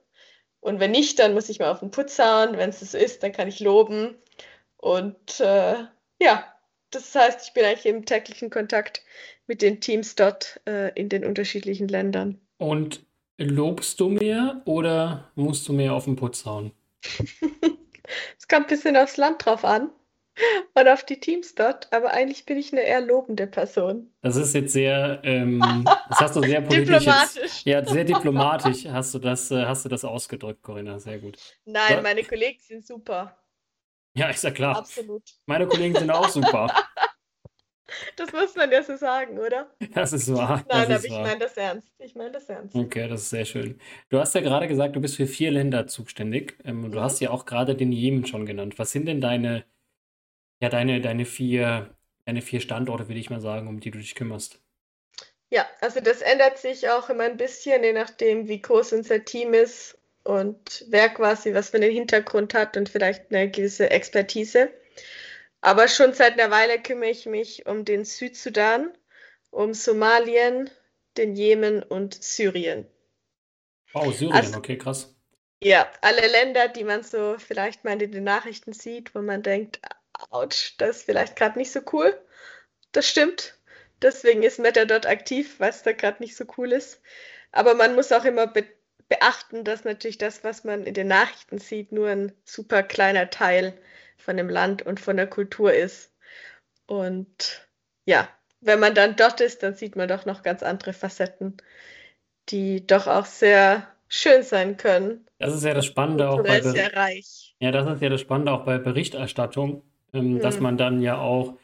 Und wenn nicht, dann muss ich mal auf den Putz hauen. Wenn es so ist, dann kann ich loben. Und äh, ja, das heißt, ich bin eigentlich im täglichen Kontakt mit den Teams dort äh, in den unterschiedlichen Ländern. Und lobst du mehr oder musst du mehr auf den Putz hauen? Es kommt ein bisschen aufs Land drauf an und auf die Teams dort, aber eigentlich bin ich eine eher lobende Person. Das ist jetzt sehr, ähm, das hast du sehr politisch diplomatisch. Jetzt, ja, sehr diplomatisch hast du das, äh, hast du das ausgedrückt, Corinna, sehr gut. Nein, aber, meine Kollegen sind super. Ja, ist ja klar. Absolut. Meine Kollegen sind auch super. Das muss man ja so sagen, oder? Das ist wahr. Nein, aber ich meine das ernst. Ich meine das ernst. Okay, das ist sehr schön. Du hast ja gerade gesagt, du bist für vier Länder zuständig. Ähm, du mhm. hast ja auch gerade den Jemen schon genannt. Was sind denn deine, ja, deine, deine vier, deine vier Standorte, würde ich mal sagen, um die du dich kümmerst? Ja, also das ändert sich auch immer ein bisschen, je nachdem, wie groß unser Team ist und wer quasi was für einen Hintergrund hat und vielleicht eine gewisse Expertise. Aber schon seit einer Weile kümmere ich mich um den Südsudan, um Somalien, den Jemen und Syrien. Oh, Syrien, also, okay, krass. Ja, alle Länder, die man so vielleicht mal in den Nachrichten sieht, wo man denkt, ouch, das ist vielleicht gerade nicht so cool. Das stimmt. Deswegen ist Meta dort aktiv, weil es da gerade nicht so cool ist. Aber man muss auch immer be beachten, dass natürlich das, was man in den Nachrichten sieht, nur ein super kleiner Teil von dem Land und von der Kultur ist. Und ja, wenn man dann dort ist, dann sieht man doch noch ganz andere Facetten, die doch auch sehr schön sein können. Das ist ja das Spannende auch bei reich. Ja, das ist ja das Spannende auch bei Berichterstattung, ähm, hm. dass man dann ja auch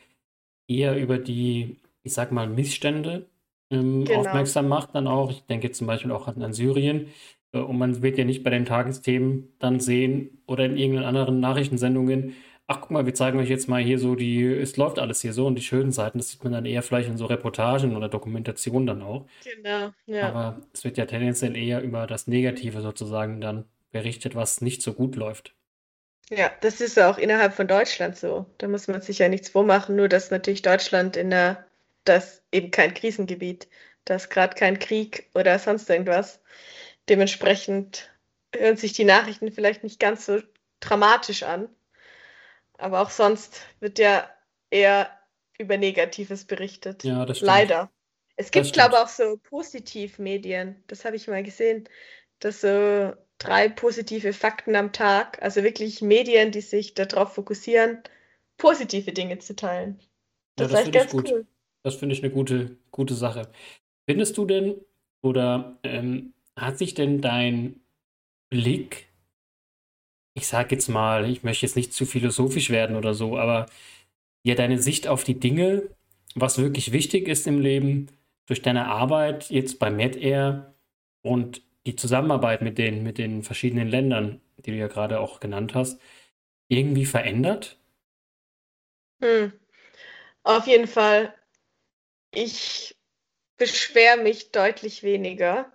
eher über die, ich sag mal, Missstände ähm, Genau. aufmerksam macht, dann auch. Ich denke zum Beispiel auch an, an Syrien. Äh, und man wird ja nicht bei den Tagesthemen dann sehen oder in irgendeinen anderen Nachrichtensendungen, ach guck mal, wir zeigen euch jetzt mal hier so die, es läuft alles hier so und die schönen Seiten, das sieht man dann eher vielleicht in so Reportagen oder Dokumentationen dann auch. Genau, ja. Aber es wird ja tendenziell eher über das Negative sozusagen dann berichtet, was nicht so gut läuft. Ja, das ist auch innerhalb von Deutschland so. Da muss man sich ja nichts vormachen, nur dass natürlich Deutschland in der, das eben kein Krisengebiet, da ist gerade kein Krieg oder sonst irgendwas. Dementsprechend hören sich die Nachrichten vielleicht nicht ganz so dramatisch an. Aber auch sonst wird ja eher über Negatives berichtet. Ja, das stimmt. Leider. Es gibt, glaube ich, auch so Positivmedien. Das habe ich mal gesehen. Dass so drei positive Fakten am Tag, also wirklich Medien, die sich darauf fokussieren, positive Dinge zu teilen. Ja, Das ist das ich ganz gut. cool. Das finde ich eine gute, gute Sache. Findest du denn oder ähm, hat sich denn dein Blick, ich sage jetzt mal, ich möchte jetzt nicht zu philosophisch werden oder so, aber ja, deine Sicht auf die Dinge, was wirklich wichtig ist im Leben, durch deine Arbeit jetzt bei MedAir und die Zusammenarbeit mit den, mit den verschiedenen Ländern, die du ja gerade auch genannt hast, irgendwie verändert? Hm. Auf jeden Fall, ich beschwere mich deutlich weniger.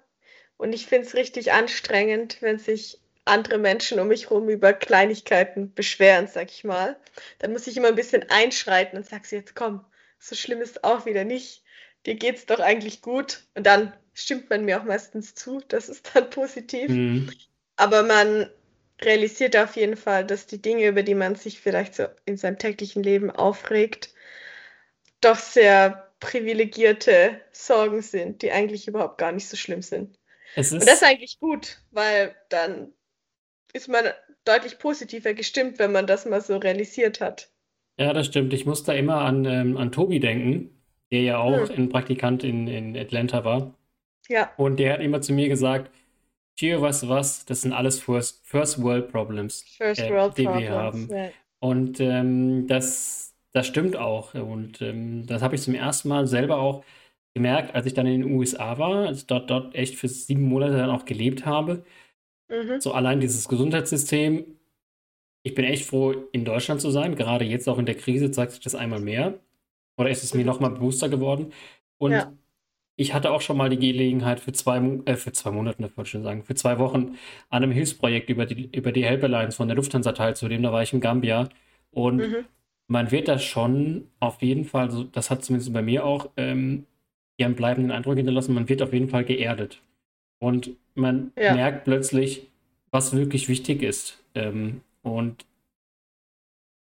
Und ich finde es richtig anstrengend, wenn sich andere Menschen um mich herum über Kleinigkeiten beschweren, sag ich mal. Dann muss ich immer ein bisschen einschreiten und sag sie jetzt, komm, so schlimm ist auch wieder nicht. Dir geht's doch eigentlich gut. Und dann stimmt man mir auch meistens zu. Das ist dann positiv. Hm. Aber man realisiert auf jeden Fall, dass die Dinge, über die man sich vielleicht so in seinem täglichen Leben aufregt, doch sehr privilegierte Sorgen sind, die eigentlich überhaupt gar nicht so schlimm sind. Es Und das ist ist, eigentlich gut, weil dann ist man deutlich positiver gestimmt, wenn man das mal so realisiert hat. ja, das stimmt. Ich muss da immer an, ähm, an Tobi denken, der ja auch Hm. ein Praktikant in, in Atlanta war. Ja, Und der hat immer zu mir gesagt, Gio, weißt du was, das sind alles First, First World Problems, First äh, World die wir Problems. haben. Ja. Und ähm, das, das stimmt auch. Und ähm, das habe ich zum ersten Mal selber auch gemerkt, als ich dann in den USA war, als ich dort, dort echt für sieben Monate dann auch gelebt habe. Mhm. So allein dieses Gesundheitssystem. Ich bin echt froh, in Deutschland zu sein. Gerade jetzt auch in der Krise zeigt sich das einmal mehr. Oder ist es mir nochmal bewusster geworden. Und Ja. ich hatte auch schon mal die Gelegenheit für zwei, äh, für zwei Monate, wollte ich schon sagen, für zwei Wochen an einem Hilfsprojekt über die, über die Helpelines von der Lufthansa teilzunehmen. Da war ich in Gambia. Und Mhm. man wird da schon auf jeden Fall, so, das hat zumindest bei mir auch ähm, ihren bleibenden Eindruck hinterlassen, man wird auf jeden Fall geerdet. Und man Ja. merkt plötzlich, was wirklich wichtig ist. Ähm, und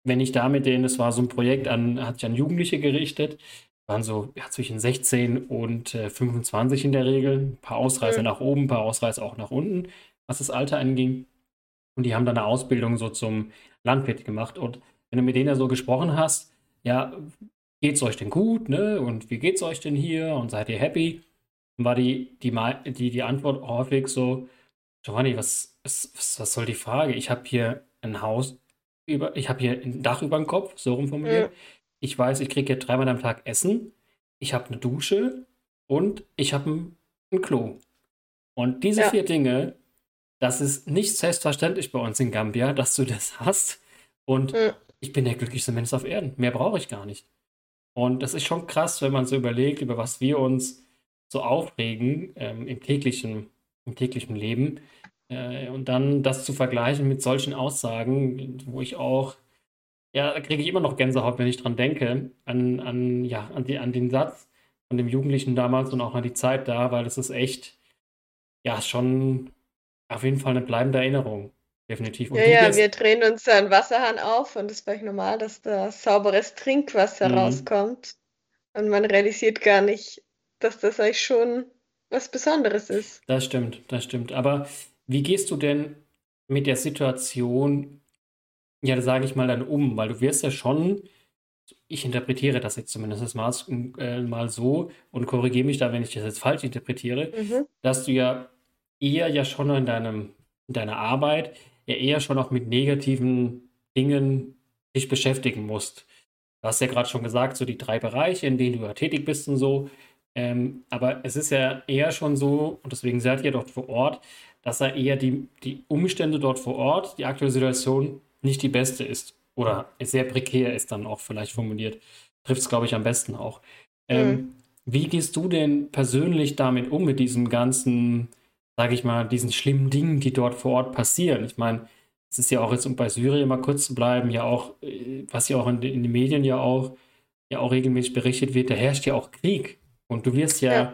wenn ich da mit denen, das war so ein Projekt an, hat sich an Jugendliche gerichtet, waren so ja, zwischen 16 und äh, 25 in der Regel, ein paar Ausreißer Mhm. nach oben, ein paar Ausreißer auch nach unten, was das Alter anging. Und die haben dann eine Ausbildung so zum Landwirt gemacht. Und wenn du mit denen ja so gesprochen hast, ja, geht's euch denn gut, ne? Und wie geht's euch denn hier? Und seid ihr happy? Dann war die, die, die, die Antwort häufig so, Giovanni, was, was, was was soll die Frage? Ich habe hier ein Haus über, ich habe hier ein Dach über dem Kopf, so rum formuliert. Mhm. Ich weiß, ich kriege hier dreimal am Tag Essen. Ich habe eine Dusche und ich habe ein, ein Klo. Und diese Ja. vier Dinge, das ist nicht selbstverständlich bei uns in Gambia, dass du das hast. Und Mhm. ich bin der glücklichste Mensch auf Erden. Mehr brauche ich gar nicht. Und das ist schon krass, wenn man so überlegt, über was wir uns so aufregen ähm, im täglichen, im täglichen Leben. Äh, und dann das zu vergleichen mit solchen Aussagen, wo ich auch, ja, da kriege ich immer noch Gänsehaut, wenn ich dran denke, an, an, ja, an, die, an den Satz von dem Jugendlichen damals und auch an die Zeit da, weil es ist echt, ja, schon auf jeden Fall eine bleibende Erinnerung. Definitiv. Und Ja, ja, wir drehen uns einen Wasserhahn auf und es ist völlig normal, dass da sauberes Trinkwasser Mhm. rauskommt. Und man realisiert gar nicht, dass das eigentlich schon was Besonderes ist. Das stimmt, das stimmt. Aber wie gehst du denn mit der Situation, ja, sage ich mal, dann um? Weil du wirst ja schon, ich interpretiere das jetzt zumindest mal, äh, mal so und korrigiere mich da, wenn ich das jetzt falsch interpretiere, Mhm. dass du ja eher ja schon in deinem, in deiner Arbeit ja eher schon auch mit negativen Dingen dich beschäftigen musst. Du hast ja gerade schon gesagt, so die drei Bereiche, in denen du ja tätig bist und so. Ähm, aber es ist ja eher schon so, und deswegen seid ihr dort vor Ort, dass er eher die, die Umstände dort vor Ort, die aktuelle Situation nicht die beste ist. Oder sehr prekär ist dann auch vielleicht formuliert. Trifft es, glaube ich, am besten auch. Ähm, mhm. Wie gehst du denn persönlich damit um, mit diesem ganzen, sage ich mal, diesen schlimmen Dingen, die dort vor Ort passieren? Ich meine, es ist ja auch jetzt, um bei Syrien mal kurz zu bleiben, ja auch, äh, was ja auch in, in den Medien ja auch, ja auch regelmäßig berichtet wird, da herrscht ja auch Krieg. Und du wirst ja, ja,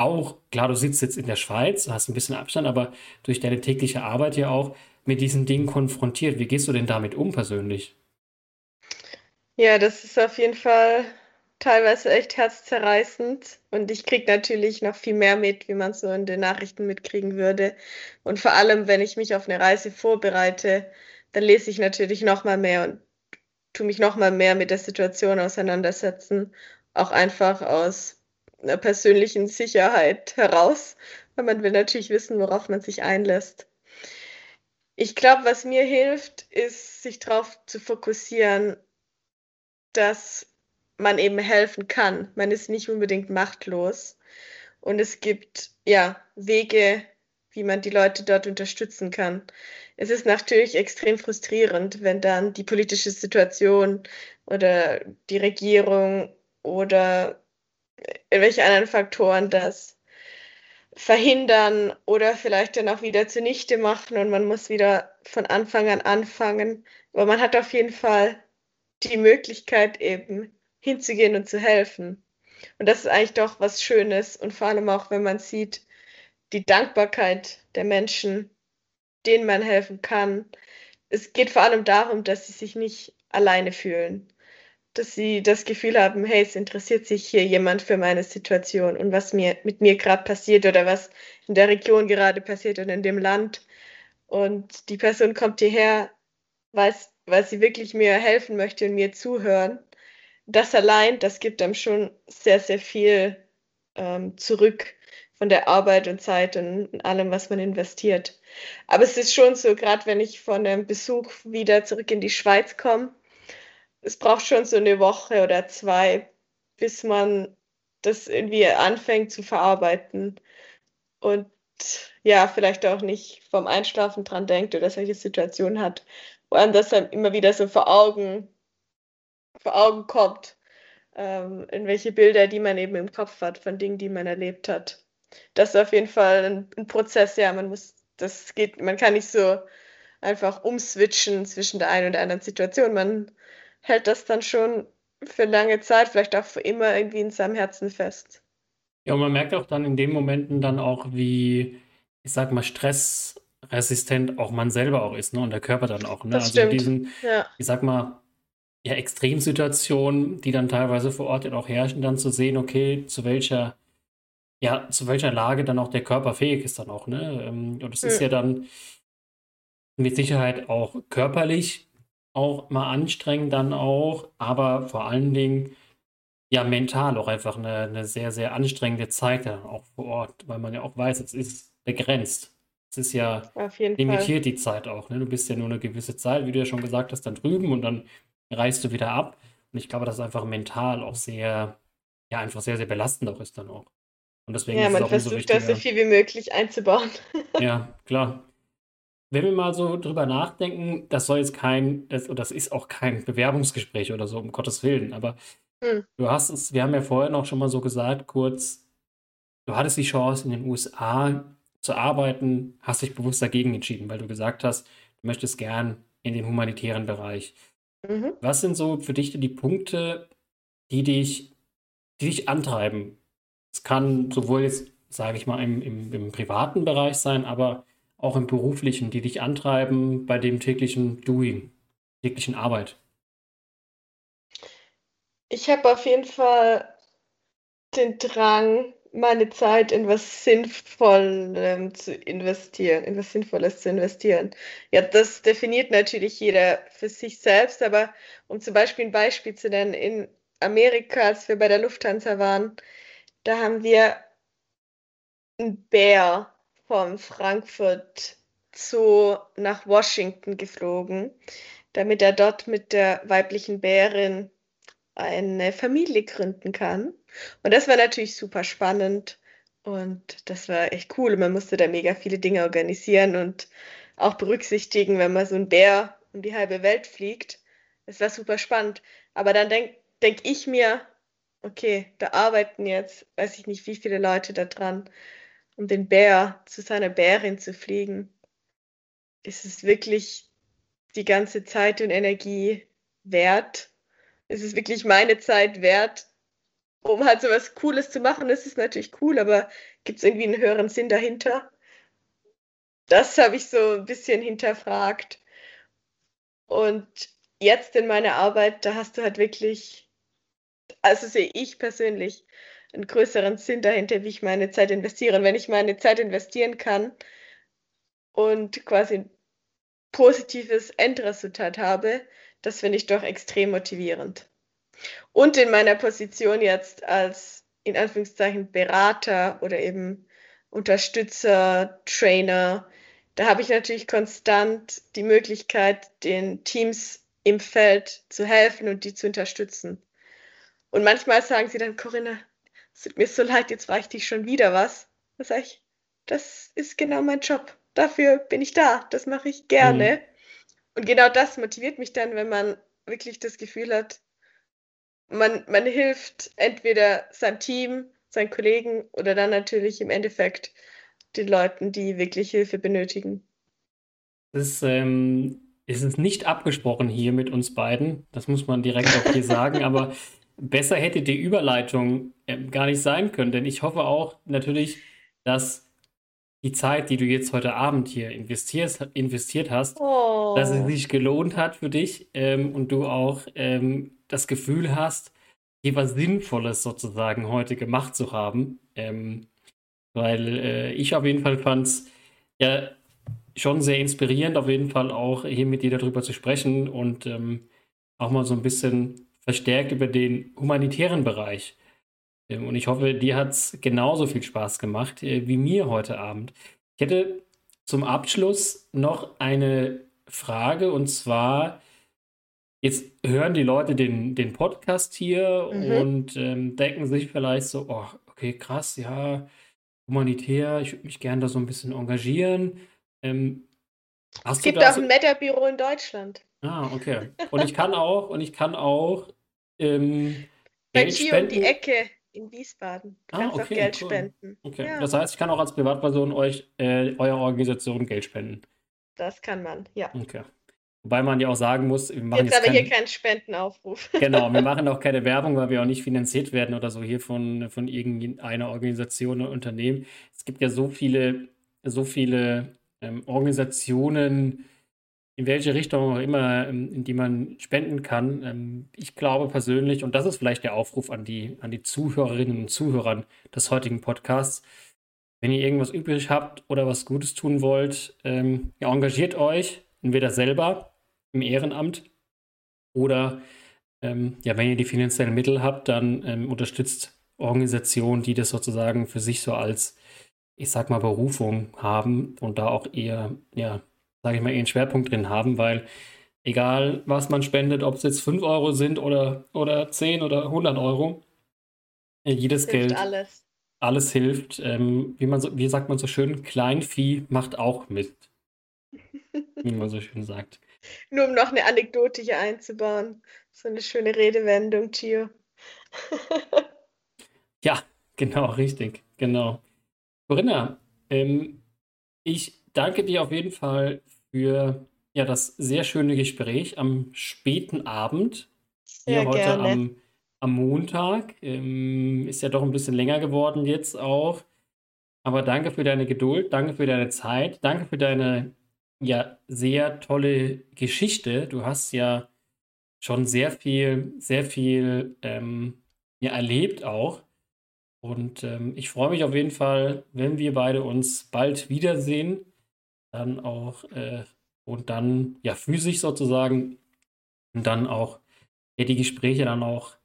auch, klar, du sitzt jetzt in der Schweiz, hast ein bisschen Abstand, aber durch deine tägliche Arbeit ja auch mit diesen Dingen konfrontiert. Wie gehst du denn damit um persönlich? Ja, das ist auf jeden Fall teilweise echt herzzerreißend. Und ich kriege natürlich noch viel mehr mit, wie man so in den Nachrichten mitkriegen würde. Und vor allem, wenn ich mich auf eine Reise vorbereite, dann lese ich natürlich noch mal mehr und tue mich noch mal mehr mit der Situation auseinandersetzen. Auch einfach aus einer persönlichen Sicherheit heraus, weil man will natürlich wissen, worauf man sich einlässt. Ich glaube, was mir hilft, ist, sich darauf zu fokussieren, dass man eben helfen kann. Man ist nicht unbedingt machtlos. Und es gibt ja Wege, wie man die Leute dort unterstützen kann. Es ist natürlich extrem frustrierend, wenn dann die politische Situation oder die Regierung oder welche anderen Faktoren das verhindern oder vielleicht dann auch wieder zunichte machen und man muss wieder von Anfang an anfangen. Aber man hat auf jeden Fall die Möglichkeit eben hinzugehen und zu helfen. Und das ist eigentlich doch was Schönes und vor allem auch, wenn man sieht, die Dankbarkeit der Menschen, denen man helfen kann. Es geht vor allem darum, dass sie sich nicht alleine fühlen dass sie das Gefühl haben, hey, es interessiert sich hier jemand für meine Situation und was mir mit mir gerade passiert oder was in der Region gerade passiert und in dem Land. Und die Person kommt hierher, weil, weil sie wirklich mir helfen möchte und mir zuhören. Das allein, das gibt einem schon sehr, sehr viel ähm, zurück von der Arbeit und Zeit und allem, was man investiert. Aber es ist schon so, gerade wenn ich von einem Besuch wieder zurück in die Schweiz komme, es braucht schon so eine Woche oder zwei, bis man das irgendwie anfängt zu verarbeiten und ja, vielleicht auch nicht vom Einschlafen dran denkt oder solche Situationen hat, wo einem das dann immer wieder so vor Augen, vor Augen kommt, ähm, in welche Bilder, die man eben im Kopf hat, von Dingen, die man erlebt hat. Das ist auf jeden Fall ein, ein Prozess, ja, man muss, das geht, man kann nicht so einfach umswitchen zwischen der einen und der anderen Situation. Man hält das dann schon für lange Zeit, vielleicht auch für immer irgendwie in seinem Herzen fest. Ja, und man merkt auch dann in den Momenten dann auch, wie, ich sag mal, stressresistent auch man selber auch ist, ne? Und der Körper dann auch, ne? Das also stimmt. in diesen, ja. ich sag mal, ja, Extremsituationen, die dann teilweise vor Ort auch herrschen, dann zu sehen, okay, zu welcher, ja, zu welcher Lage dann auch der Körper fähig ist dann auch, ne? Ähm, und es ist ja dann mit Sicherheit auch körperlich auch mal anstrengend dann auch, aber vor allen Dingen ja mental auch einfach eine, eine sehr, sehr anstrengende Zeit dann auch vor Ort, weil man ja auch weiß, es ist begrenzt. Es ist ja limitiert Fall. die Zeit auch. Ne? Du bist ja nur eine gewisse Zeit, wie du ja schon gesagt hast, dann drüben und dann reist du wieder ab. Und ich glaube, dass es einfach mental auch sehr, ja, einfach sehr, sehr belastend auch ist dann auch. Und deswegen ja, ist man es auch versucht, das so viel wie möglich einzubauen. ja, klar wenn wir mal so drüber nachdenken, das soll jetzt kein, das, das ist auch kein Bewerbungsgespräch oder so, um Gottes Willen, aber hm. du hast es, wir haben ja vorher noch schon mal so gesagt, kurz, du hattest die Chance, in den USA zu arbeiten, hast dich bewusst dagegen entschieden, weil du gesagt hast, du möchtest gern in den humanitären Bereich. Mhm. Was sind so für dich die Punkte, die dich, die dich antreiben? Es kann sowohl jetzt, sage ich mal, im, im, im privaten Bereich sein, aber auch im beruflichen, die dich antreiben bei dem täglichen Doing, täglichen Arbeit? Ich habe auf jeden Fall den Drang, meine Zeit in was Sinnvollem zu investieren, in was Sinnvolles zu investieren. Ja, das definiert natürlich jeder für sich selbst, aber um zum Beispiel ein Beispiel zu nennen, in Amerika, als wir bei der Lufthansa waren, da haben wir einen Bär von Frankfurt Zoo nach Washington geflogen, damit er dort mit der weiblichen Bärin eine Familie gründen kann. Und das war natürlich super spannend und das war echt cool. Man musste da mega viele Dinge organisieren und auch berücksichtigen, wenn man so ein Bär um die halbe Welt fliegt. Es war super spannend. Aber dann denke denk ich mir, okay, da arbeiten jetzt, weiß ich nicht, wie viele Leute da dran, um den Bär zu seiner Bärin zu fliegen. Ist es wirklich die ganze Zeit und Energie wert? Ist es wirklich meine Zeit wert, um halt so was Cooles zu machen? Das ist natürlich cool, aber gibt es irgendwie einen höheren Sinn dahinter? Das habe ich so ein bisschen hinterfragt. Und jetzt in meiner Arbeit, da hast du halt wirklich, also sehe ich persönlich, einen größeren Sinn dahinter, wie ich meine Zeit investiere. Und wenn ich meine Zeit investieren kann und quasi ein positives Endresultat habe, das finde ich doch extrem motivierend. Und in meiner Position jetzt als in Anführungszeichen Berater oder eben Unterstützer, Trainer, da habe ich natürlich konstant die Möglichkeit, den Teams im Feld zu helfen und die zu unterstützen. Und manchmal sagen sie dann, Corinna, tut mir so leid, jetzt ich dich schon wieder was. Da sage ich, das ist genau mein Job. Dafür bin ich da. Das mache ich gerne. Mhm. Und genau das motiviert mich dann, wenn man wirklich das Gefühl hat, man, man hilft entweder seinem Team, seinen Kollegen oder dann natürlich im Endeffekt den Leuten, die wirklich Hilfe benötigen. Das ähm, ist nicht abgesprochen hier mit uns beiden. Das muss man direkt auch hier sagen. Aber besser hätte die Überleitung äh, gar nicht sein können, denn ich hoffe auch natürlich, dass die Zeit, die du jetzt heute Abend hier investiert, investiert hast, oh. dass es sich gelohnt hat für dich ähm, und du auch ähm, das Gefühl hast, hier was Sinnvolles sozusagen heute gemacht zu haben. Ähm, weil äh, ich auf jeden Fall fand es ja schon sehr inspirierend, auf jeden Fall auch hier mit dir darüber zu sprechen und ähm, auch mal so ein bisschen verstärkt über den humanitären Bereich. Ähm, und ich hoffe, dir hat es genauso viel Spaß gemacht äh, wie mir heute Abend. Ich hätte zum Abschluss noch eine Frage und zwar, jetzt hören die Leute den, den Podcast hier mhm. und ähm, denken sich vielleicht so, oh, okay, krass, ja, humanitär, ich würde mich gerne da so ein bisschen engagieren. Ähm, es gibt auch ein Meta-Büro in Deutschland. Ah, okay. Und ich kann auch, und ich kann auch ähm, Bei Geld spenden. um die Ecke in Wiesbaden. Du ah, kannst okay, auch Geld cool. spenden. Okay. Ja. Das heißt, ich kann auch als Privatperson euch, äh, eurer Organisation Geld spenden. Das kann man, ja. Okay. Wobei man ja auch sagen muss, wir machen jetzt, jetzt aber kein, hier keinen Spendenaufruf. Genau, wir machen auch keine Werbung, weil wir auch nicht finanziert werden oder so hier von, von irgendeiner Organisation oder Unternehmen. Es gibt ja so viele, so viele ähm, Organisationen, in welche Richtung auch immer, ähm, in die man spenden kann. Ähm, ich glaube persönlich, und das ist vielleicht der Aufruf an die, an die Zuhörerinnen und Zuhörer des heutigen Podcasts, wenn ihr irgendwas übrig habt oder was Gutes tun wollt, ähm, ja, engagiert euch, entweder selber im Ehrenamt. Oder ähm, ja, wenn ihr die finanziellen Mittel habt, dann ähm, unterstützt Organisationen, die das sozusagen für sich so als, ich sag mal, Berufung haben und da auch eher, ja, sage ich mal, ihren Schwerpunkt drin haben, weil egal was man spendet, ob es jetzt 5 Euro sind oder, oder 10 oder 100 Euro, äh, jedes hilft Geld, alles, alles hilft. Ähm, wie, man so, wie sagt man so schön, Kleinvieh macht auch mit. wie man so schön sagt. Nur um noch eine Anekdote hier einzubauen. So eine schöne Redewendung, Gio. ja, genau, richtig, genau. Corinna, ähm, ich danke dir auf jeden Fall für ja, das sehr schöne Gespräch am späten Abend. Hier heute gerne. am, am Montag. Ähm, ist ja doch ein bisschen länger geworden jetzt auch. Aber danke für deine Geduld, danke für deine Zeit, danke für deine ja sehr tolle Geschichte. Du hast ja schon sehr viel, sehr viel ähm, ja, erlebt auch. Und ähm, ich freue mich auf jeden Fall, wenn wir beide uns bald wiedersehen. Dann auch äh, und dann ja physisch sozusagen und dann auch ja, die Gespräche dann auch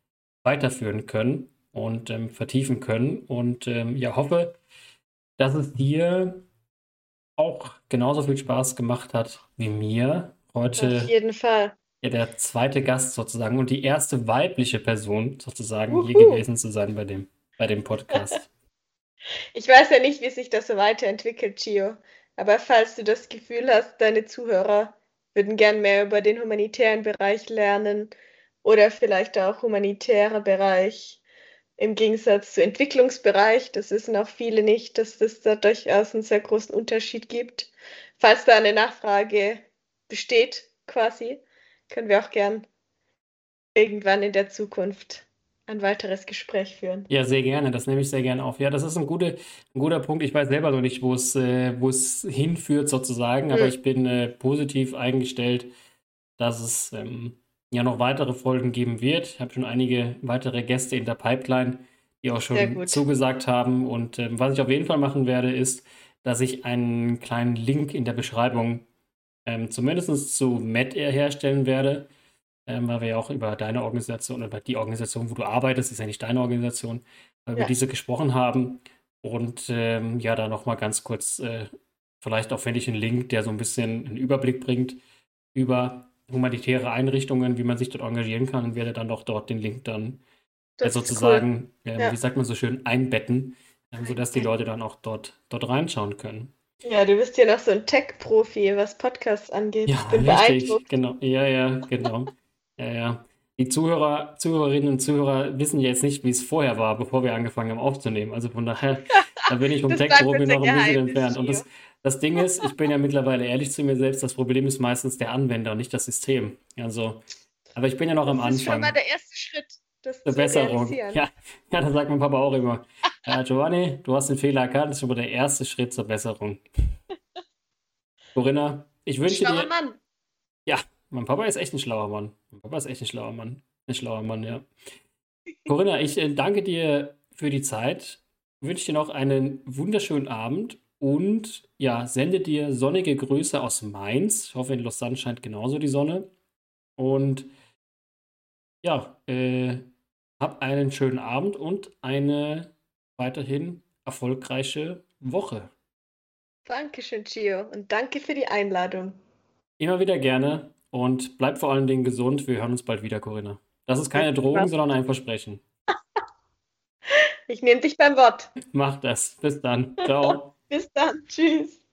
weiterführen können und ähm, vertiefen können. Und ähm, ja, hoffe, dass es dir auch genauso viel Spaß gemacht hat wie mir. Heute. Auf jeden Fall. ja, der zweite Gast sozusagen und die erste weibliche Person sozusagen Uhu. hier gewesen zu sein bei dem, bei dem Podcast. Ich weiß ja nicht, wie sich das so weiterentwickelt, Gio. Aber falls du das Gefühl hast, deine Zuhörer würden gern mehr über den humanitären Bereich lernen oder vielleicht auch humanitärer Bereich im Gegensatz zu Entwicklungsbereich, das wissen auch viele nicht, dass es da durchaus einen sehr großen Unterschied gibt. Falls da eine Nachfrage besteht, quasi, können wir auch gern irgendwann in der Zukunft ein weiteres Gespräch führen. Ja, sehr gerne. Das nehme ich sehr gerne auf. Ja, das ist ein guter, ein guter Punkt. Ich weiß selber noch nicht, wo es, äh, wo es hinführt sozusagen, aber Hm. ich bin äh, positiv eingestellt, dass es ähm, ja noch weitere Folgen geben wird. Ich habe schon einige weitere Gäste in der Pipeline, die auch schon zugesagt haben. Und ähm, was ich auf jeden Fall machen werde, ist, dass ich einen kleinen Link in der Beschreibung ähm, zumindest zu MedAir herstellen werde ähm, weil wir ja auch über deine Organisation oder die Organisation, wo du arbeitest, ist ja nicht deine Organisation, weil wir Ja. diese gesprochen haben. Und ähm, ja, da nochmal ganz kurz, äh, vielleicht auch finde ich einen Link, der so ein bisschen einen Überblick bringt über humanitäre Einrichtungen, wie man sich dort engagieren kann und werde dann auch dort den Link dann äh, ist cool. sozusagen, ähm, Ja. wie sagt man so schön, einbetten, ähm, sodass die Leute dann auch dort, dort reinschauen können. Ja, du bist ja noch so ein Tech-Profi, was Podcasts angeht. Ja, Ich bin richtig, beeindruckt. genau. Ja, ja, genau. Ja, ja. Die Zuhörer, Zuhörerinnen und Zuhörer wissen ja jetzt nicht, wie es vorher war, bevor wir angefangen haben aufzunehmen. Also von daher, da bin ich vom Das unser noch ein bisschen entfernt. Und das, das Ding ist, ich bin ja mittlerweile ehrlich zu mir selbst, das Problem ist meistens der Anwender und nicht das System. Also, aber ich bin ja noch am Das ist schon mal Anfang. der erste Schritt, das Zur zu Besserung. Ja, ja, das sagt mein Papa auch immer. Ja, Giovanni, du hast den Fehler erkannt, das ist schon mal der erste Schritt zur Besserung. Corinna, ich wünsche dir, Mann. ja, mein Papa ist echt ein schlauer Mann. Mein Papa ist echt ein schlauer Mann. Ein schlauer Mann, ja. Corinna, ich äh, danke dir für die Zeit, wünsche dir noch einen wunderschönen Abend und ja, sende dir sonnige Grüße aus Mainz. Ich hoffe, in Lausanne scheint genauso die Sonne. Und ja, äh, hab einen schönen Abend und eine weiterhin erfolgreiche Woche. Dankeschön, Gio. Und danke für die Einladung. Immer wieder gerne und bleib vor allen Dingen gesund. Wir hören uns bald wieder, Corinna. Das ist keine Drohung, sondern ein Versprechen. Ich nehme dich beim Wort. Mach das. Bis dann. Ciao. Bis dann. Tschüss.